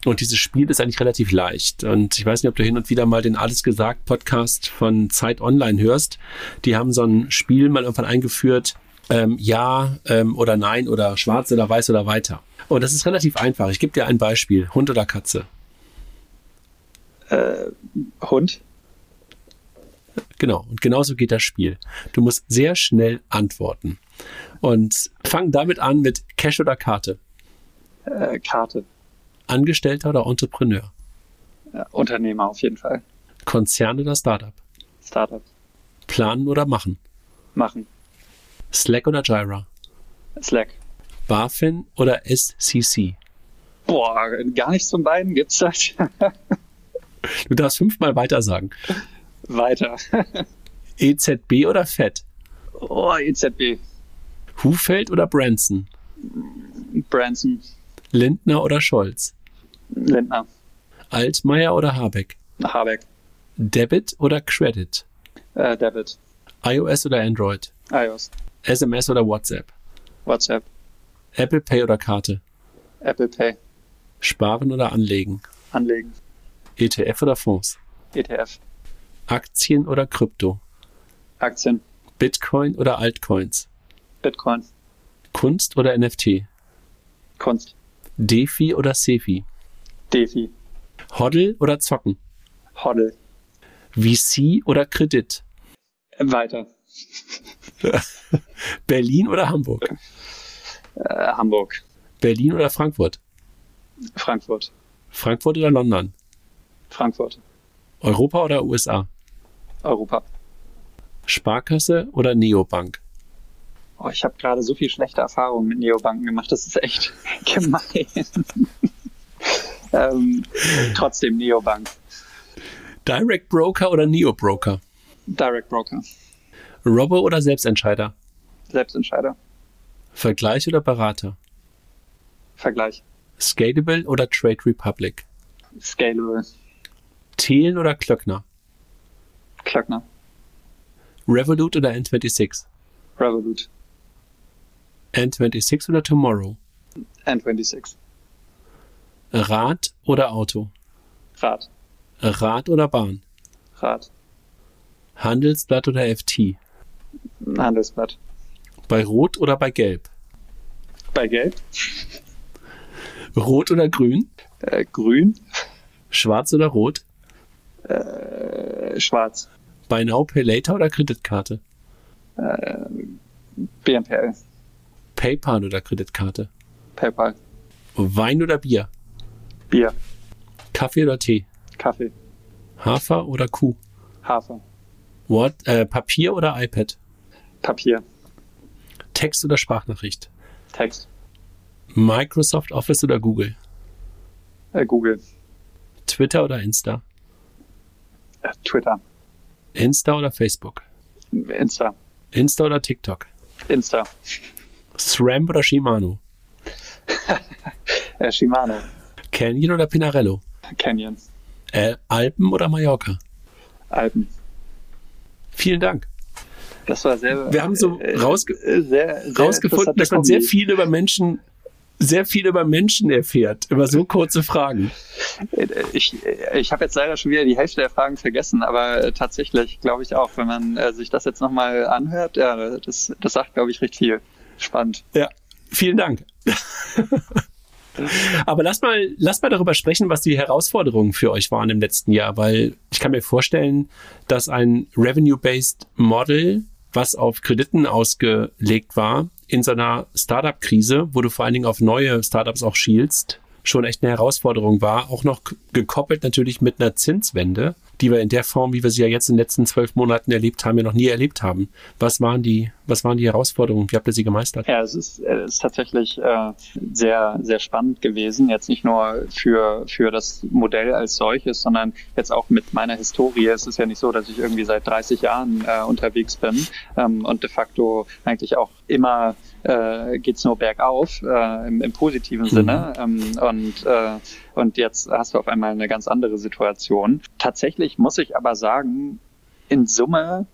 und dieses Spiel ist eigentlich relativ leicht und ich weiß nicht, ob du hin und wieder mal den Alles gesagt Podcast von Zeit Online hörst. Die haben so ein Spiel mal irgendwann eingeführt, ähm, ja ähm, oder nein oder schwarz oder weiß oder weiter. Und das ist relativ einfach. Ich gebe dir ein Beispiel. Hund oder Katze? Äh, Hund. Genau, und genauso geht das Spiel. Du musst sehr schnell antworten. Und fang damit an mit Cash oder Karte? Äh, Karte. Angestellter oder Entrepreneur? Äh, Unternehmer auf jeden Fall. Konzern oder Startup? Startup. Planen oder machen? Machen. Slack oder Jira? Slack. BaFin oder SCC? Boah, gar nichts von beiden gibt's das. *laughs* du darfst fünfmal weiter sagen. Weiter. *laughs* EZB oder FED? Oh, EZB. Hufeld oder Branson? Branson. Lindner oder Scholz? Lindner. Altmaier oder Habeck? Habeck. Debit oder Credit? Äh, Debit. iOS oder Android? iOS. SMS oder WhatsApp? WhatsApp. Apple Pay oder Karte? Apple Pay. Sparen oder anlegen? Anlegen. ETF oder Fonds? ETF. Aktien oder Krypto? Aktien. Bitcoin oder Altcoins? Bitcoin. Kunst oder NFT? Kunst. DeFi oder Sefi? DeFi. Hoddle oder Zocken? Hoddle. VC oder Kredit? Weiter. *laughs* Berlin oder Hamburg? *laughs* Äh, Hamburg. Berlin oder Frankfurt? Frankfurt. Frankfurt oder London? Frankfurt. Europa oder USA? Europa. Sparkasse oder Neobank? Oh, ich habe gerade so viel schlechte Erfahrungen mit Neobanken gemacht, das ist echt *laughs* gemein. *laughs* ähm, trotzdem Neobank. Direct Broker oder Neo Broker? Direct Broker. Robo oder Selbstentscheider? Selbstentscheider. Vergleich oder Berater? Vergleich. Scalable oder Trade Republic? Scalable. Thelen oder Klöckner? Klöckner. Revolut oder N26? Revolut. N26 oder Tomorrow? N26. Rad oder Auto? Rad. Rad oder Bahn? Rad. Handelsblatt oder FT? Handelsblatt. Bei Rot oder bei Gelb? Bei Gelb. Rot oder Grün? Äh, grün. Schwarz oder Rot? Äh, schwarz. Buy Now Pay Later oder Kreditkarte? Äh, BNPL. PayPal oder Kreditkarte? PayPal. Wein oder Bier? Bier. Kaffee oder Tee? Kaffee. Hafer oder Kuh? Hafer. Wort, äh, Papier oder iPad? Papier. Text oder Sprachnachricht? Text. Microsoft Office oder Google? Äh, Google. Twitter oder Insta? Äh, Twitter. Insta oder Facebook? Insta. Insta oder TikTok? Insta. SRAM oder Shimano? *laughs* Äh, Shimano. Canyon oder Pinarello? Canyon. Äh, Alpen oder Mallorca? Alpen. Vielen Dank. Das war sehr. Wir haben so äh, rausge äh, sehr, sehr rausgefunden, dass man sehr viel über Menschen, sehr viel über Menschen erfährt, über so kurze Fragen. Äh, Ich, ich habe jetzt leider schon wieder die Hälfte der Fragen vergessen, aber äh, tatsächlich glaube ich auch, wenn man äh, sich das jetzt nochmal anhört, ja, das, das sagt, glaube ich, recht viel. Spannend. Ja, vielen Dank. *laughs* Aber lass mal, lass mal darüber sprechen, was die Herausforderungen für euch waren im letzten Jahr, weil ich kann mir vorstellen, dass ein Revenue-Based Model, was auf Krediten ausgelegt war, in so einer Startup-Krise, wo du vor allen Dingen auf neue Startups auch schielst, schon echt eine Herausforderung war, auch noch gekoppelt natürlich mit einer Zinswende, die wir in der Form, wie wir sie ja jetzt in den letzten zwölf Monaten erlebt haben, ja noch nie erlebt haben. Was waren die, was waren die Herausforderungen? Wie habt ihr sie gemeistert? Ja, es ist, es ist tatsächlich äh, sehr, sehr spannend gewesen. Jetzt nicht nur für, für das Modell als solches, sondern jetzt auch mit meiner Historie. Es ist ja nicht so, dass ich irgendwie seit 30 Jahren äh, unterwegs bin ähm, und de facto eigentlich auch immer äh, geht's nur bergauf äh, im, im positiven Sinne. Ähm, und, äh, und jetzt hast du auf einmal eine ganz andere Situation. Tatsächlich muss ich aber sagen, in Summe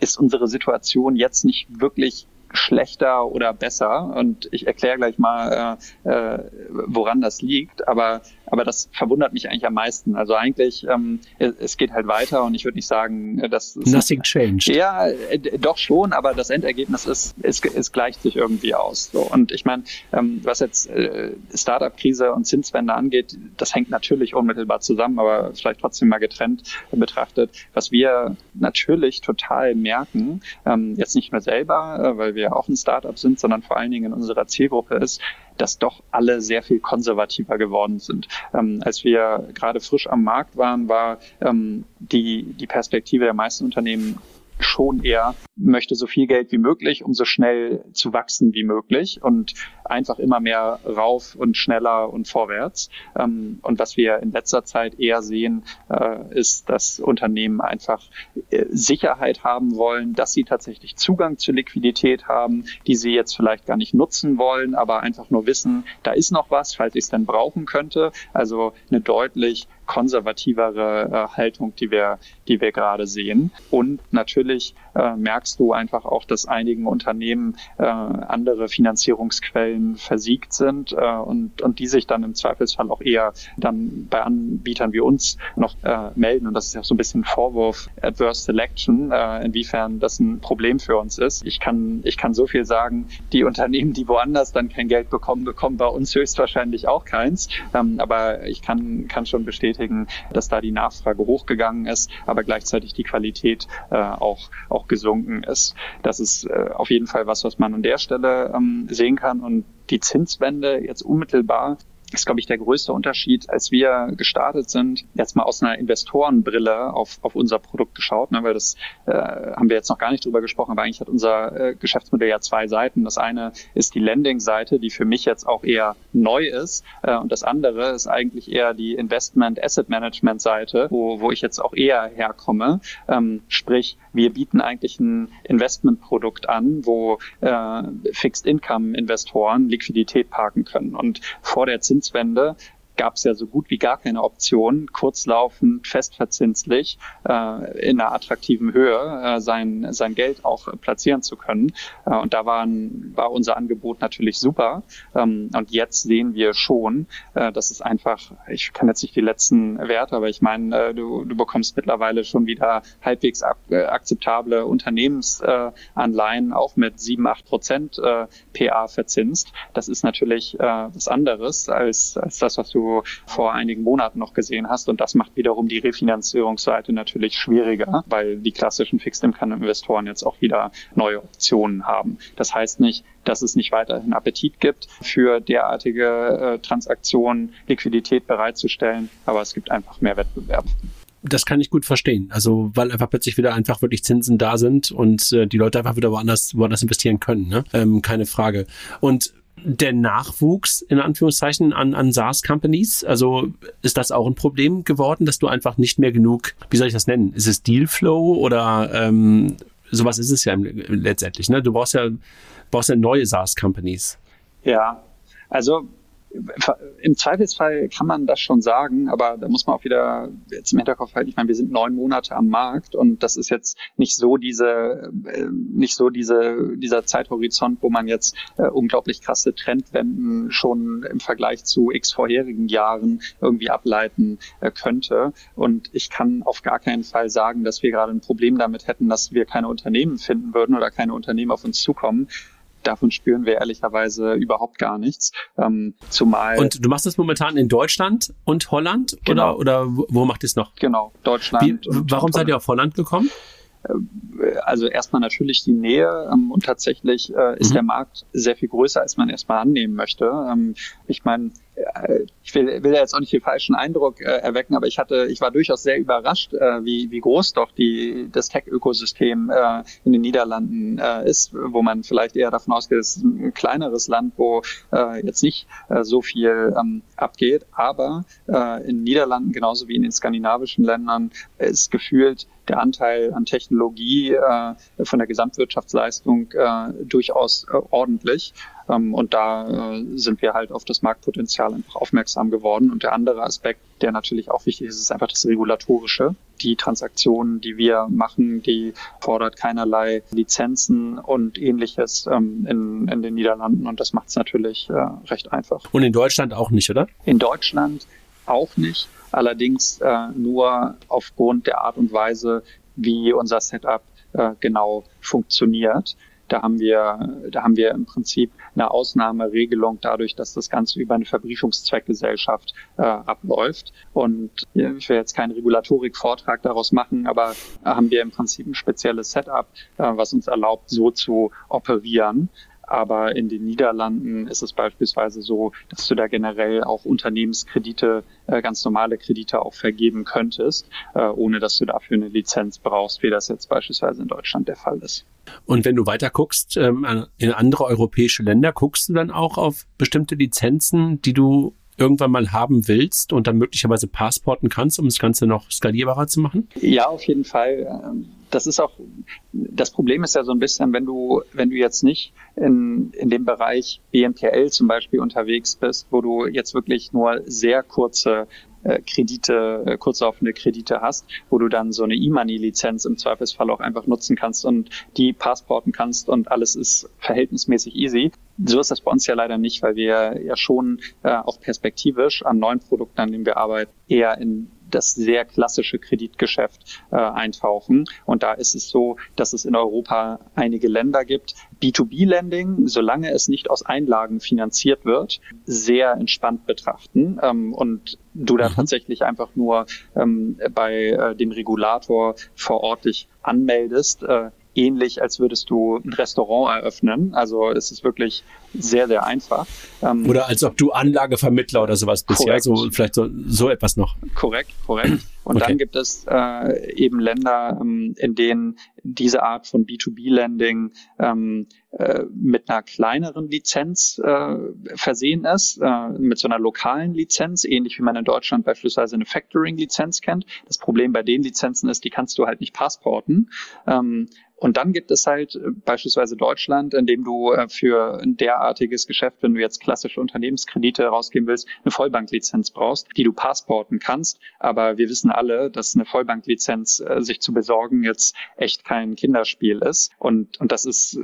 ist unsere Situation jetzt nicht wirklich schlechter oder besser. Und ich erkläre gleich mal, äh, äh, woran das liegt. Aber, aber das verwundert mich eigentlich am meisten. Also eigentlich, ähm, es, geht halt weiter und ich würde nicht sagen, dass Nothing changed. ja, äh, doch schon, aber das Endergebnis ist, es, es gleicht sich irgendwie aus. So. Und ich meine, ähm, was jetzt äh, Startup-Krise und Zinswende angeht, das hängt natürlich unmittelbar zusammen, aber vielleicht trotzdem mal getrennt betrachtet. Was wir natürlich total merken, ähm, jetzt nicht nur selber, äh, weil wir auch ein Startup sind, sondern vor allen Dingen in unserer Zielgruppe ist, dass doch alle sehr viel konservativer geworden sind. Ähm, als wir gerade frisch am Markt waren, war ähm, die, die Perspektive der meisten Unternehmen schon eher möchte so viel Geld wie möglich, um so schnell zu wachsen wie möglich und einfach immer mehr rauf und schneller und vorwärts. Ähm, und was wir in letzter Zeit eher sehen, äh, ist, dass Unternehmen einfach äh, Sicherheit haben wollen, dass sie tatsächlich Zugang zu Liquidität haben, die sie jetzt vielleicht gar nicht nutzen wollen, aber einfach nur wissen, da ist noch was, falls ich es dann brauchen könnte. Also eine deutlich konservativere äh, Haltung, die wir, die wir gerade sehen. Und natürlich äh, merkst du einfach auch, dass einigen Unternehmen äh, andere Finanzierungsquellen versiegt sind äh, und, und die sich dann im Zweifelsfall auch eher dann bei Anbietern wie uns noch äh, melden. Und das ist ja so ein bisschen Vorwurf Adverse Selection, äh, inwiefern das ein Problem für uns ist. Ich kann, ich kann so viel sagen, die Unternehmen, die woanders dann kein Geld bekommen, bekommen bei uns höchstwahrscheinlich auch keins. Ähm, aber ich kann, kann schon bestätigen, dass da die Nachfrage hochgegangen ist, aber gleichzeitig die Qualität äh, auch, auch gesunken ist. Das ist äh, auf jeden Fall was, was man an der Stelle ähm, sehen kann. Und die Zinswende jetzt unmittelbar ist, glaube ich, der größte Unterschied, als wir gestartet sind, jetzt mal aus einer Investorenbrille auf, auf unser Produkt geschaut, ne, weil das äh, haben wir jetzt noch gar nicht drüber gesprochen, aber eigentlich hat unser äh, Geschäftsmodell ja zwei Seiten. Das eine ist die Lending-Seite, die für mich jetzt auch eher neu ist äh, und das andere ist eigentlich eher die Investment-Asset-Management-Seite, wo, wo ich jetzt auch eher herkomme. Ähm, sprich, wir bieten eigentlich ein Investmentprodukt an, wo äh, Fixed-Income-Investoren Liquidität parken können. Und vor der Zins Zinswende gab es ja so gut wie gar keine Option, kurzlaufend, festverzinslich äh, in einer attraktiven Höhe äh, sein, sein Geld auch platzieren zu können. Äh, und da waren, war unser Angebot natürlich super. Ähm, und jetzt sehen wir schon, äh, dass es einfach, ich kann jetzt nicht die letzten Werte, aber ich meine, äh, du, du bekommst mittlerweile schon wieder halbwegs ak äh, akzeptable Unternehmensanleihen, auch mit 7, 8 Prozent äh, PA verzinst. Das ist natürlich äh, was anderes als, als das, was du vor einigen Monaten noch gesehen hast. Und das macht wiederum die Refinanzierungsseite natürlich schwieriger, weil die klassischen Fixed-Income-Investoren jetzt auch wieder neue Optionen haben. Das heißt nicht, dass es nicht weiterhin Appetit gibt, für derartige äh, Transaktionen Liquidität bereitzustellen, aber es gibt einfach mehr Wettbewerb das kann ich gut verstehen. Also, weil einfach plötzlich wieder einfach wirklich Zinsen da sind und äh, die Leute einfach wieder woanders, woanders investieren können. Ne? Ähm, keine Frage. Und der Nachwuchs in Anführungszeichen an, an SaaS-Companies? Also ist das auch ein Problem geworden, dass du einfach nicht mehr genug, wie soll ich das nennen? Ist es Dealflow oder ähm, sowas ist es ja letztendlich, ne? Du brauchst ja, brauchst ja neue SaaS-Companies. Ja, also im Zweifelsfall kann man das schon sagen, aber da muss man auch wieder jetzt im Hinterkopf halten. Ich meine, wir sind neun Monate am Markt und das ist jetzt nicht so diese, äh, nicht so diese, dieser Zeithorizont, wo man jetzt äh, unglaublich krasse Trendwenden schon im Vergleich zu x vorherigen Jahren irgendwie ableiten äh, könnte. Und ich kann auf gar keinen Fall sagen, dass wir gerade ein Problem damit hätten, dass wir keine Unternehmen finden würden oder keine Unternehmen auf uns zukommen davon spüren wir ehrlicherweise überhaupt gar nichts. Ähm, zumal und du machst das momentan in Deutschland und Holland genau. oder, oder wo macht ihr es noch? Genau, Deutschland. Wie, warum seid ihr auf Holland gekommen? Äh, also erstmal natürlich die Nähe ähm, und tatsächlich äh, ist mhm. der Markt sehr viel größer, als man erstmal annehmen möchte. Ähm, ich meine, ich will, will jetzt auch nicht den falschen Eindruck äh, erwecken, aber ich hatte, ich war durchaus sehr überrascht, äh, wie, wie groß doch die, das Tech-Ökosystem äh, in den Niederlanden äh, ist, wo man vielleicht eher davon ausgeht, es ist ein kleineres Land, wo äh, jetzt nicht äh, so viel ähm, abgeht. Aber äh, in den Niederlanden genauso wie in den skandinavischen Ländern ist gefühlt der Anteil an Technologie äh, von der Gesamtwirtschaftsleistung äh, durchaus äh, ordentlich. Ähm, und da äh, sind wir halt auf das Marktpotenzial einfach aufmerksam geworden. Und der andere Aspekt, der natürlich auch wichtig ist, ist einfach das Regulatorische. Die Transaktionen, die wir machen, die fordert keinerlei Lizenzen und ähnliches ähm, in, in den Niederlanden. Und das macht es natürlich äh, recht einfach. Und in Deutschland auch nicht, oder? In Deutschland auch nicht. Allerdings äh, nur aufgrund der Art und Weise, wie unser Setup genau funktioniert. Da haben wir, da haben wir im Prinzip eine Ausnahmeregelung dadurch, dass das Ganze über eine Verbriefungszweckgesellschaft äh, abläuft. Und ich will jetzt keinen Regulatorik-Vortrag daraus machen, aber haben wir im Prinzip ein spezielles Setup, äh, was uns erlaubt, so zu operieren. Aber in den Niederlanden ist es beispielsweise so, dass du da generell auch Unternehmenskredite, äh, ganz normale Kredite auch vergeben könntest, äh, ohne dass du dafür eine Lizenz brauchst, wie das jetzt beispielsweise in Deutschland der Fall ist. Und wenn du weiter guckst, ähm, in andere europäische Länder, guckst du dann auch auf bestimmte Lizenzen, die du irgendwann mal haben willst und dann möglicherweise passporten kannst, um das Ganze noch skalierbarer zu machen? Ja, auf jeden Fall. Ähm, das ist auch, das Problem ist ja so ein bisschen, wenn du, wenn du jetzt nicht in, in dem Bereich BNPL zum Beispiel unterwegs bist, wo du jetzt wirklich nur sehr kurze Kredite, äh, kurzlaufende Kredite hast, wo du dann so eine E-Money-Lizenz im Zweifelsfall auch einfach nutzen kannst und die passporten kannst und alles ist verhältnismäßig easy. So ist das bei uns ja leider nicht, weil wir ja schon äh, auch perspektivisch an neuen Produkten, an denen wir arbeiten, eher in das sehr klassische Kreditgeschäft äh, eintauchen. Und da ist es so, dass es in Europa einige Länder gibt. B2B-Lending, solange es nicht aus Einlagen finanziert wird, sehr entspannt betrachten ähm, und du da mhm. tatsächlich einfach nur ähm, bei äh, dem Regulator vor Ort dich anmeldest. Äh, ähnlich, als würdest du ein Restaurant eröffnen. Also es ist wirklich sehr, sehr einfach. Ähm, oder als ob du Anlagevermittler oder sowas bist, korrekt. ja, so vielleicht so, so etwas noch. Korrekt, korrekt. Und okay. dann gibt es äh, eben Länder, ähm, in denen diese Art von B2B-Lending ähm, äh, mit einer kleineren Lizenz äh, versehen ist, äh, mit so einer lokalen Lizenz, ähnlich wie man in Deutschland beispielsweise eine Factoring-Lizenz kennt. Das Problem bei den Lizenzen ist, die kannst du halt nicht passporten. Ähm, und dann gibt es halt äh, beispielsweise Deutschland, in dem du äh, für ein derartiges Geschäft, wenn du jetzt klassische Unternehmenskredite rausgeben willst, eine Vollbanklizenz brauchst, die du passporten kannst. Aber wir wissen alle, dass eine Vollbanklizenz äh, sich zu besorgen jetzt echt kein Kinderspiel ist. Und, und das ist,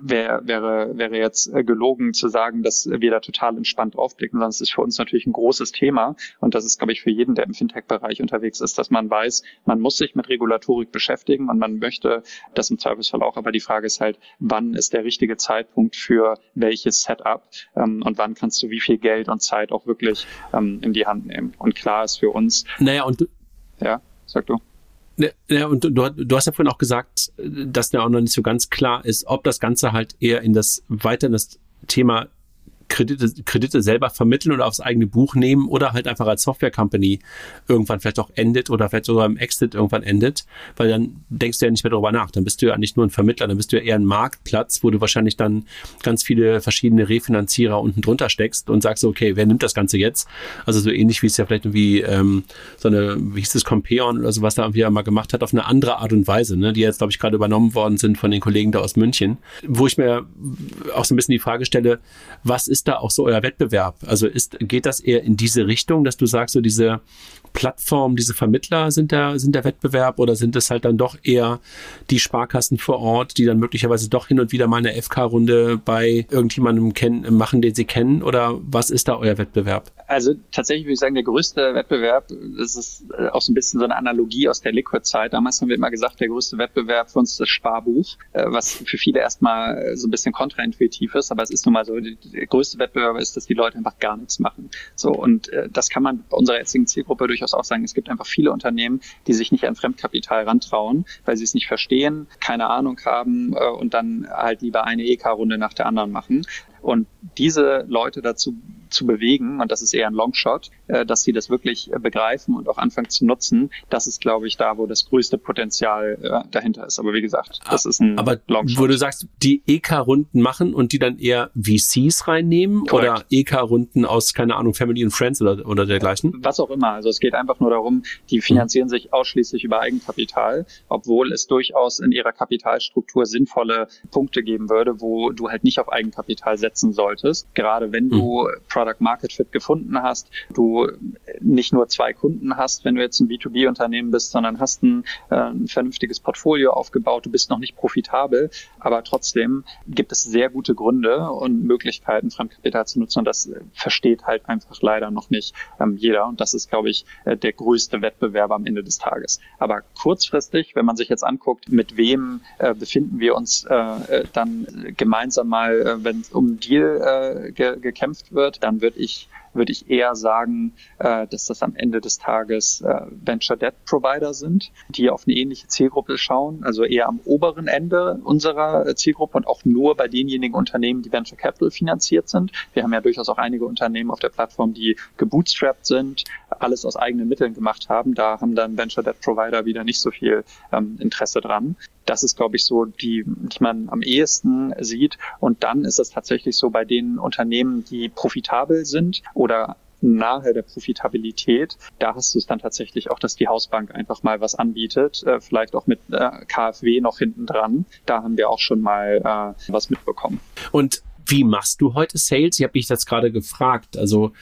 wär, wäre, wäre jetzt gelogen zu sagen, dass wir da total entspannt aufblicken, es ist für uns natürlich ein großes Thema. Und das ist, glaube ich, für jeden, der im Fintech-Bereich unterwegs ist, dass man weiß, man muss sich mit Regulatorik beschäftigen und man möchte das im Zweifelsfall auch. Aber die Frage ist halt, wann ist der richtige Zeitpunkt für welches Setup ähm, und wann kannst du wie viel Geld und Zeit auch wirklich ähm, in die Hand nehmen. Und klar ist für uns. Naja, und ja, sag du. Ja, und du, du hast ja vorhin auch gesagt, dass ja auch noch nicht so ganz klar ist, ob das Ganze halt eher in das weiter in das Thema Kredite, Kredite selber vermitteln oder aufs eigene Buch nehmen oder halt einfach als Software-Company irgendwann vielleicht auch endet oder vielleicht sogar im Exit irgendwann endet, weil dann denkst du ja nicht mehr darüber nach. Dann bist du ja nicht nur ein Vermittler, dann bist du ja eher ein Marktplatz, wo du wahrscheinlich dann ganz viele verschiedene Refinanzierer unten drunter steckst und sagst, okay, wer nimmt das Ganze jetzt? Also so ähnlich wie es ja vielleicht irgendwie ähm, so eine, wie hieß es, Compeon oder so, was da irgendwie mal gemacht hat, auf eine andere Art und Weise, ne? die jetzt, glaube ich, gerade übernommen worden sind von den Kollegen da aus München, wo ich mir auch so ein bisschen die Frage stelle, was ist ist da auch so euer Wettbewerb? Also ist, geht das eher in diese Richtung, dass du sagst, so diese Plattformen, diese Vermittler sind der, sind der Wettbewerb oder sind es halt dann doch eher die Sparkassen vor Ort, die dann möglicherweise doch hin und wieder mal eine FK-Runde bei irgendjemandem kennen, machen, den sie kennen? Oder was ist da euer Wettbewerb? Also tatsächlich würde ich sagen, der größte Wettbewerb, das ist äh, auch so ein bisschen so eine Analogie aus der Liquid-Zeit. Damals haben wir immer gesagt, der größte Wettbewerb für uns ist das Sparbuch, äh, was für viele erstmal so ein bisschen kontraintuitiv ist, aber es ist nun mal so, der größte Wettbewerb ist, dass die Leute einfach gar nichts machen. So, und äh, das kann man bei unserer jetzigen Zielgruppe durchaus auch sagen. Es gibt einfach viele Unternehmen, die sich nicht an Fremdkapital rantrauen, weil sie es nicht verstehen, keine Ahnung haben und dann halt lieber eine EK-Runde nach der anderen machen. Und diese Leute dazu zu bewegen, und das ist eher ein Longshot, äh, dass sie das wirklich äh, begreifen und auch anfangen zu nutzen, das ist, glaube ich, da, wo das größte Potenzial äh, dahinter ist. Aber wie gesagt, das ist ein Aber Longshot. Wo du sagst, die EK-Runden machen und die dann eher VCs reinnehmen Correct. oder EK-Runden aus, keine Ahnung, Family and Friends oder, oder dergleichen? Was auch immer. Also es geht einfach nur darum, die finanzieren mhm. sich ausschließlich über Eigenkapital, obwohl es durchaus in ihrer Kapitalstruktur sinnvolle Punkte geben würde, wo du halt nicht auf Eigenkapital setzen solltest. Gerade wenn du mhm. Product Market Fit gefunden hast, du nicht nur zwei Kunden hast, wenn du jetzt ein B2B-Unternehmen bist, sondern hast ein, äh, ein vernünftiges Portfolio aufgebaut, du bist noch nicht profitabel, aber trotzdem gibt es sehr gute Gründe und Möglichkeiten, Fremdkapital zu nutzen und das versteht halt einfach leider noch nicht ähm, jeder und das ist, glaube ich, äh, der größte Wettbewerb am Ende des Tages. Aber kurzfristig, wenn man sich jetzt anguckt, mit wem äh, befinden wir uns äh, äh dann gemeinsam mal, äh, wenn es um Deal äh, ge gekämpft wird, dann würde ich würde ich eher sagen, äh, dass das am Ende des Tages äh, Venture Debt Provider sind, die auf eine ähnliche Zielgruppe schauen, also eher am oberen Ende unserer Zielgruppe und auch nur bei denjenigen Unternehmen, die Venture Capital finanziert sind. Wir haben ja durchaus auch einige Unternehmen auf der Plattform, die gebootstrapped sind, alles aus eigenen Mitteln gemacht haben. Da haben dann Venture Debt Provider wieder nicht so viel ähm, Interesse dran. Das ist, glaube ich, so die, die man am ehesten sieht. Und dann ist es tatsächlich so bei den Unternehmen, die profitabel sind oder nahe der Profitabilität. Da hast du es dann tatsächlich auch, dass die Hausbank einfach mal was anbietet, äh, vielleicht auch mit äh, KfW noch hinten dran. Da haben wir auch schon mal äh, was mitbekommen. Und wie machst du heute Sales? Ich habe mich das gerade gefragt. Also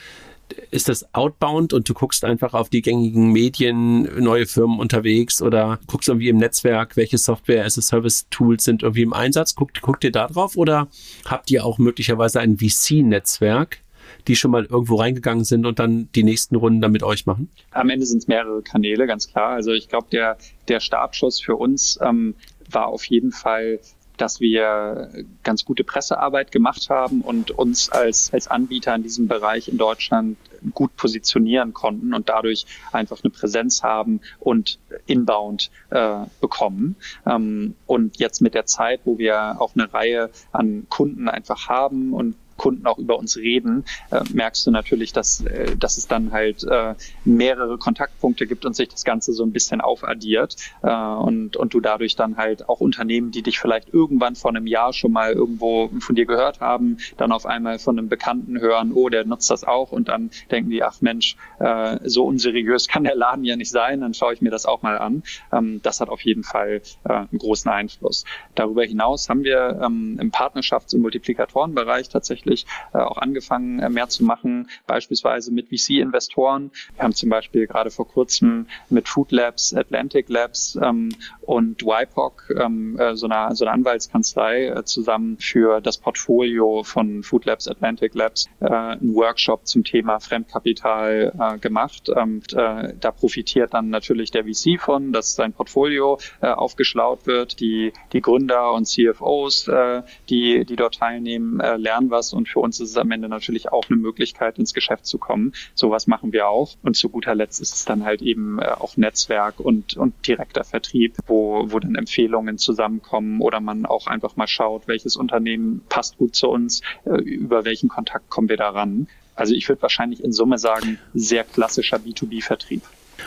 ist das outbound und du guckst einfach auf die gängigen Medien, neue Firmen unterwegs oder guckst irgendwie im Netzwerk, welche Software as a Service Tools sind irgendwie im Einsatz? Guckt, guckt ihr da drauf oder habt ihr auch möglicherweise ein VC-Netzwerk, die schon mal irgendwo reingegangen sind und dann die nächsten Runden dann mit euch machen? Am Ende sind es mehrere Kanäle, ganz klar. Also ich glaube, der, der Startschuss für uns ähm, war auf jeden Fall dass wir ganz gute Pressearbeit gemacht haben und uns als, als Anbieter in diesem Bereich in Deutschland gut positionieren konnten und dadurch einfach eine Präsenz haben und inbound äh, bekommen. Ähm, und jetzt mit der Zeit, wo wir auch eine Reihe an Kunden einfach haben und Kunden auch über uns reden, äh, merkst du natürlich, dass, äh, dass es dann halt äh, mehrere Kontaktpunkte gibt und sich das Ganze so ein bisschen aufaddiert äh, und, und du dadurch dann halt auch Unternehmen, die dich vielleicht irgendwann vor einem Jahr schon mal irgendwo von dir gehört haben, dann auf einmal von einem Bekannten hören, oh, der nutzt das auch und dann denken die, ach Mensch, äh, so unseriös kann der Laden ja nicht sein, dann schaue ich mir das auch mal an. Ähm, das hat auf jeden Fall äh, einen großen Einfluss. Darüber hinaus haben wir ähm, im Partnerschafts- und Multiplikatorenbereich tatsächlich tatsächlich äh, auch angefangen, äh, mehr zu machen, beispielsweise mit VC-Investoren. Wir haben zum Beispiel gerade vor kurzem mit Food Labs, Atlantic Labs ähm, und YPOC, ähm, äh, so, eine, so eine Anwaltskanzlei, äh, zusammen für das Portfolio von Food Labs, Atlantic Labs äh, einen Workshop zum Thema Fremdkapital äh, gemacht. Und, äh, da profitiert dann natürlich der VC von, dass sein Portfolio äh, aufgeschlaut wird. Die, die Gründer und CFOs, äh, die, die dort teilnehmen, äh, lernen was und für uns ist es am Ende natürlich auch eine Möglichkeit, ins Geschäft zu kommen. Sowas machen wir auch. Und zu guter Letzt ist es dann halt eben äh, auch Netzwerk und, und direkter Vertrieb, wo, wo dann Empfehlungen zusammenkommen oder man auch einfach mal schaut, welches Unternehmen passt gut zu uns, äh, über welchen Kontakt kommen wir daran. Also ich würde wahrscheinlich in Summe sagen, sehr klassischer B2B-Vertrieb.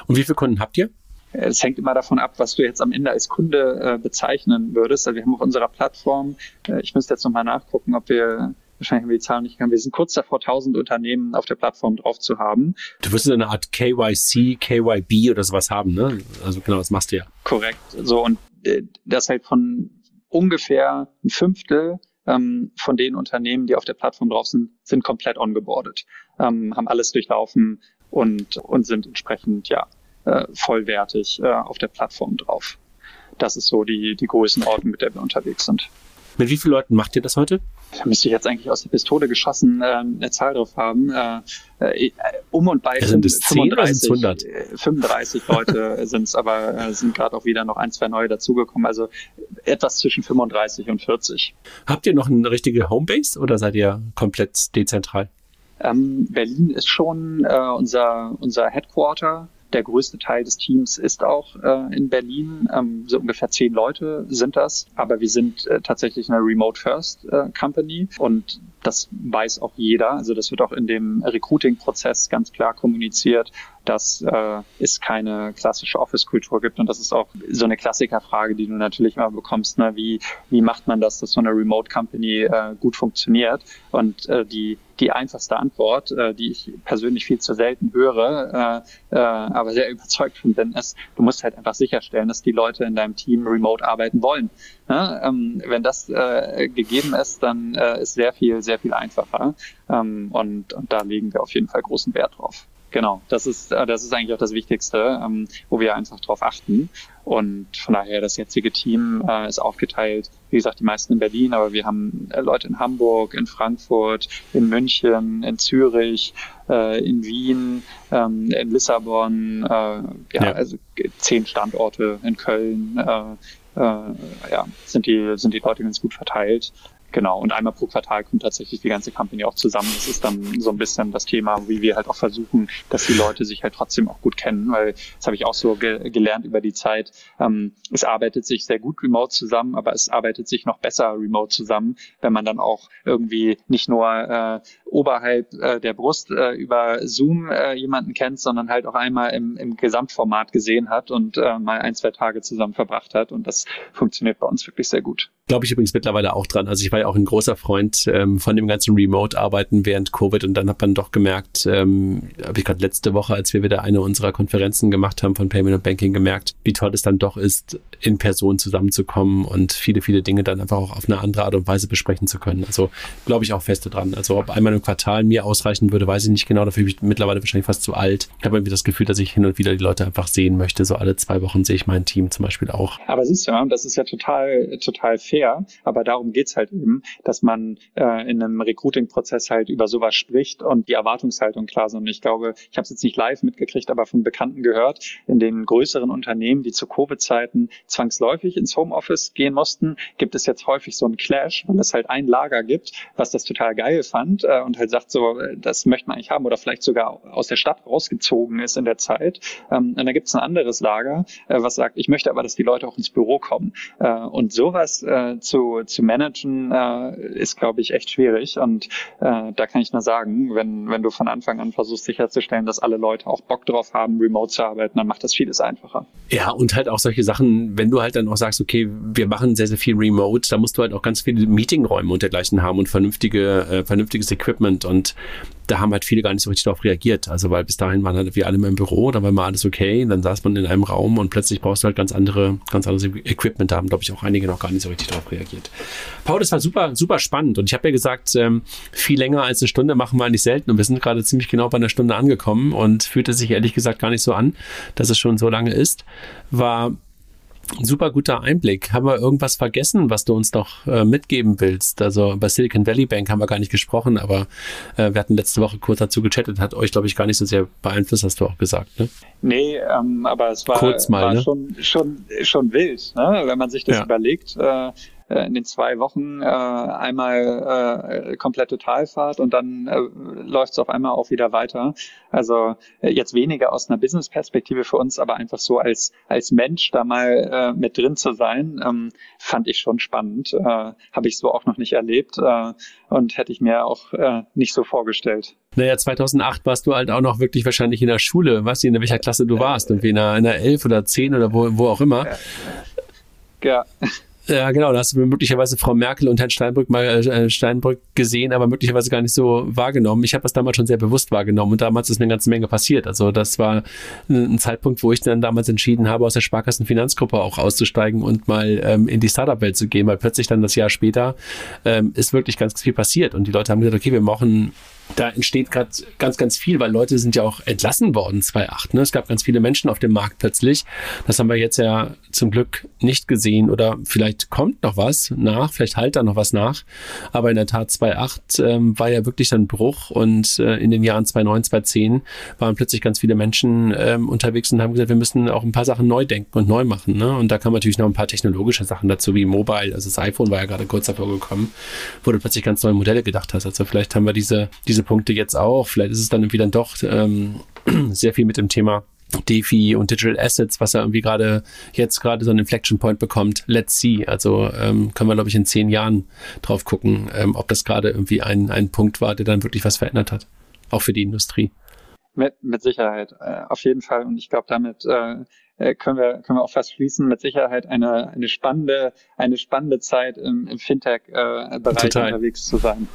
Und wie viele Kunden habt ihr? Es hängt immer davon ab, was du jetzt am Ende als Kunde äh, bezeichnen würdest. Also wir haben auf unserer Plattform, äh, ich müsste jetzt nochmal nachgucken, ob wir wahrscheinlich haben wir die Zahlen nicht gekannt. Wir sind kurz davor, 1000 Unternehmen auf der Plattform drauf zu haben. Du wirst eine Art KYC, KYB oder sowas haben, ne? Also genau, das machst du ja. Korrekt. So, und äh, das halt von ungefähr ein Fünftel ähm, von den Unternehmen, die auf der Plattform drauf sind, sind komplett ongeboardet, ähm, haben alles durchlaufen und, und sind entsprechend, ja, äh, vollwertig äh, auf der Plattform drauf. Das ist so die, die Größenordnung, mit der wir unterwegs sind. Mit wie vielen Leuten macht ihr das heute? Da müsste ich jetzt eigentlich aus der Pistole geschossen äh, eine Zahl drauf haben. Äh, äh, um und bei sind es 35, 100? 35 Leute *laughs* sind es, aber äh, sind gerade auch wieder noch ein, zwei neue dazugekommen. Also etwas zwischen 35 und 40. Habt ihr noch eine richtige Homebase oder seid ihr komplett dezentral? Ähm, Berlin ist schon äh, unser, unser Headquarter. Der größte Teil des Teams ist auch äh, in Berlin. Ähm, so ungefähr zehn Leute sind das. Aber wir sind äh, tatsächlich eine Remote First äh, Company und das weiß auch jeder. Also das wird auch in dem Recruiting-Prozess ganz klar kommuniziert, dass äh, es keine klassische Office-Kultur gibt. Und das ist auch so eine Klassikerfrage, die du natürlich immer bekommst. Ne? Wie, wie macht man das, dass so eine Remote-Company äh, gut funktioniert? Und äh, die die einfachste Antwort, äh, die ich persönlich viel zu selten höre, äh, äh, aber sehr *laughs* überzeugt von bin, ist, du musst halt einfach sicherstellen, dass die Leute in deinem Team remote arbeiten wollen. Ja, ähm, wenn das äh, gegeben ist, dann äh, ist sehr viel, sehr viel einfacher. Ähm, und, und da legen wir auf jeden Fall großen Wert drauf. Genau, das ist, äh, das ist eigentlich auch das Wichtigste, ähm, wo wir einfach drauf achten. Und von daher, das jetzige Team äh, ist aufgeteilt, wie gesagt, die meisten in Berlin, aber wir haben äh, Leute in Hamburg, in Frankfurt, in München, in Zürich, äh, in Wien, ähm, in Lissabon, äh, ja, ja, also zehn Standorte in Köln, äh, äh, ja, sind die, sind die Leute ganz gut verteilt. Genau, und einmal pro Quartal kommt tatsächlich die ganze Company auch zusammen. Das ist dann so ein bisschen das Thema, wie wir halt auch versuchen, dass die Leute sich halt trotzdem auch gut kennen, weil das habe ich auch so ge gelernt über die Zeit. Ähm, es arbeitet sich sehr gut remote zusammen, aber es arbeitet sich noch besser remote zusammen, wenn man dann auch irgendwie nicht nur äh, oberhalb äh, der Brust äh, über Zoom äh, jemanden kennt, sondern halt auch einmal im, im Gesamtformat gesehen hat und äh, mal ein, zwei Tage zusammen verbracht hat. Und das funktioniert bei uns wirklich sehr gut. Glaube ich übrigens mittlerweile auch dran. Also ich war ja auch ein großer Freund ähm, von dem ganzen Remote-Arbeiten während Covid und dann hat man doch gemerkt, ähm, habe ich gerade letzte Woche, als wir wieder eine unserer Konferenzen gemacht haben von Payment und Banking, gemerkt, wie toll es dann doch ist, in Person zusammenzukommen und viele, viele Dinge dann einfach auch auf eine andere Art und Weise besprechen zu können. Also glaube ich auch feste dran. Also ob einmal im Quartal mir ausreichen würde, weiß ich nicht genau. Dafür bin ich mittlerweile wahrscheinlich fast zu alt. Ich habe irgendwie das Gefühl, dass ich hin und wieder die Leute einfach sehen möchte. So alle zwei Wochen sehe ich mein Team zum Beispiel auch. Aber siehst du, das ist ja total, total fair. Aber darum geht's halt eben, dass man äh, in einem Recruiting-Prozess halt über sowas spricht und die Erwartungshaltung klar sind. Und ich glaube, ich habe es jetzt nicht live mitgekriegt, aber von Bekannten gehört, in den größeren Unternehmen, die zu Covid-Zeiten zwangsläufig ins Homeoffice gehen mussten, gibt es jetzt häufig so einen Clash, weil es halt ein Lager gibt, was das total geil fand äh, und halt sagt so, äh, das möchte man eigentlich haben oder vielleicht sogar aus der Stadt rausgezogen ist in der Zeit. Ähm, und dann gibt es ein anderes Lager, äh, was sagt, ich möchte aber, dass die Leute auch ins Büro kommen. Äh, und sowas zu, zu managen, ist, glaube ich, echt schwierig. Und da kann ich nur sagen, wenn, wenn du von Anfang an versuchst sicherzustellen, dass alle Leute auch Bock drauf haben, remote zu arbeiten, dann macht das vieles einfacher. Ja, und halt auch solche Sachen, wenn du halt dann auch sagst, okay, wir machen sehr, sehr viel remote, da musst du halt auch ganz viele Meetingräume und dergleichen haben und vernünftige, vernünftiges Equipment und da haben halt viele gar nicht so richtig darauf reagiert. Also weil bis dahin waren halt wir alle im Büro, da war mal alles okay, dann saß man in einem Raum und plötzlich brauchst du halt ganz andere, ganz anderes Equipment. Da haben, glaube ich, auch einige noch gar nicht so richtig darauf reagiert. Paul, das war super, super spannend. Und ich habe ja gesagt, ähm, viel länger als eine Stunde machen wir eigentlich selten. Und wir sind gerade ziemlich genau bei einer Stunde angekommen und fühlte sich ehrlich gesagt gar nicht so an, dass es schon so lange ist. War super guter Einblick. Haben wir irgendwas vergessen, was du uns noch äh, mitgeben willst? Also bei Silicon Valley Bank haben wir gar nicht gesprochen, aber äh, wir hatten letzte Woche kurz dazu gechattet, hat euch, glaube ich, gar nicht so sehr beeinflusst, hast du auch gesagt, ne? Nee, ähm, aber es war, kurz mal, war ne? schon, schon, schon wild, ne? wenn man sich das Ja. überlegt. Äh, in den zwei Wochen äh, einmal äh, komplette Talfahrt und dann äh, läuft es auf einmal auch wieder weiter. Also äh, jetzt weniger aus einer Business-Perspektive für uns, aber einfach so als als Mensch da mal äh, mit drin zu sein, ähm, fand ich schon spannend. Äh, Habe ich so auch noch nicht erlebt äh, und hätte ich mir auch äh, nicht so vorgestellt. Naja, 2008 warst du halt auch noch wirklich wahrscheinlich in der Schule. Weißt du, in welcher Klasse du warst? Irgendwie in einer, in einer 11 oder 10 oder wo, wo auch immer. Ja, Ja, genau. Da hast du möglicherweise Frau Merkel und Herrn Steinbrück mal äh, Steinbrück gesehen, aber möglicherweise gar nicht so wahrgenommen. Ich habe das damals schon sehr bewusst wahrgenommen und damals ist eine ganze Menge passiert. Also das war ein Zeitpunkt, wo ich dann damals entschieden habe, aus der Sparkassenfinanzgruppe auch auszusteigen und mal ähm, in die Startup-Welt zu gehen, weil plötzlich dann das Jahr später ähm, ist wirklich ganz viel passiert und die Leute haben gesagt, okay, wir brauchen da entsteht gerade ganz, ganz viel, weil Leute sind ja auch entlassen worden 2008. Ne? Es gab ganz viele Menschen auf dem Markt plötzlich. Das haben wir jetzt ja zum Glück nicht gesehen oder vielleicht kommt noch was nach, vielleicht halt da noch was nach. Aber in der Tat 2008 ähm, war ja wirklich ein Bruch und äh, in den Jahren 2009, 2010 waren plötzlich ganz viele Menschen ähm, unterwegs und haben gesagt, wir müssen auch ein paar Sachen neu denken und neu machen. Ne? Und da kamen natürlich noch ein paar technologische Sachen dazu, wie Mobile. Also das iPhone war ja gerade kurz davor gekommen, wo du plötzlich ganz neue Modelle gedacht hast. Also vielleicht haben wir diese, diese Punkte jetzt auch. Vielleicht ist es dann irgendwie dann doch ähm, *clears throat* sehr viel mit dem Thema DeFi und Digital Assets, was er irgendwie gerade jetzt gerade so einen Inflection Point bekommt. Let's see. Also ähm, können wir, glaube ich, in zehn Jahren drauf gucken, ähm, ob das gerade irgendwie ein, ein Punkt war, der dann wirklich was verändert hat. Auch für die Industrie. Mit, mit Sicherheit, äh, auf jeden Fall. Und ich glaube, damit äh, äh, können wir können wir auch fast schließen. Mit Sicherheit eine eine spannende eine spannende Zeit im, im Fintech-Bereich Total. unterwegs zu sein.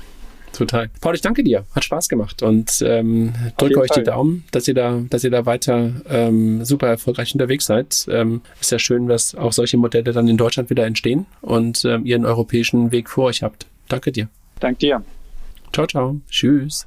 Total. Paul, ich danke dir. Hat Spaß gemacht und ähm, drücke euch die Fall. Daumen, dass ihr da, dass ihr da weiter ähm, super erfolgreich unterwegs seid. Ähm, ist ja schön, dass auch solche Modelle dann in Deutschland wieder entstehen und ähm, ihr einen europäischen Weg vor euch habt. Danke dir. Dank dir. Ciao, ciao. Tschüss.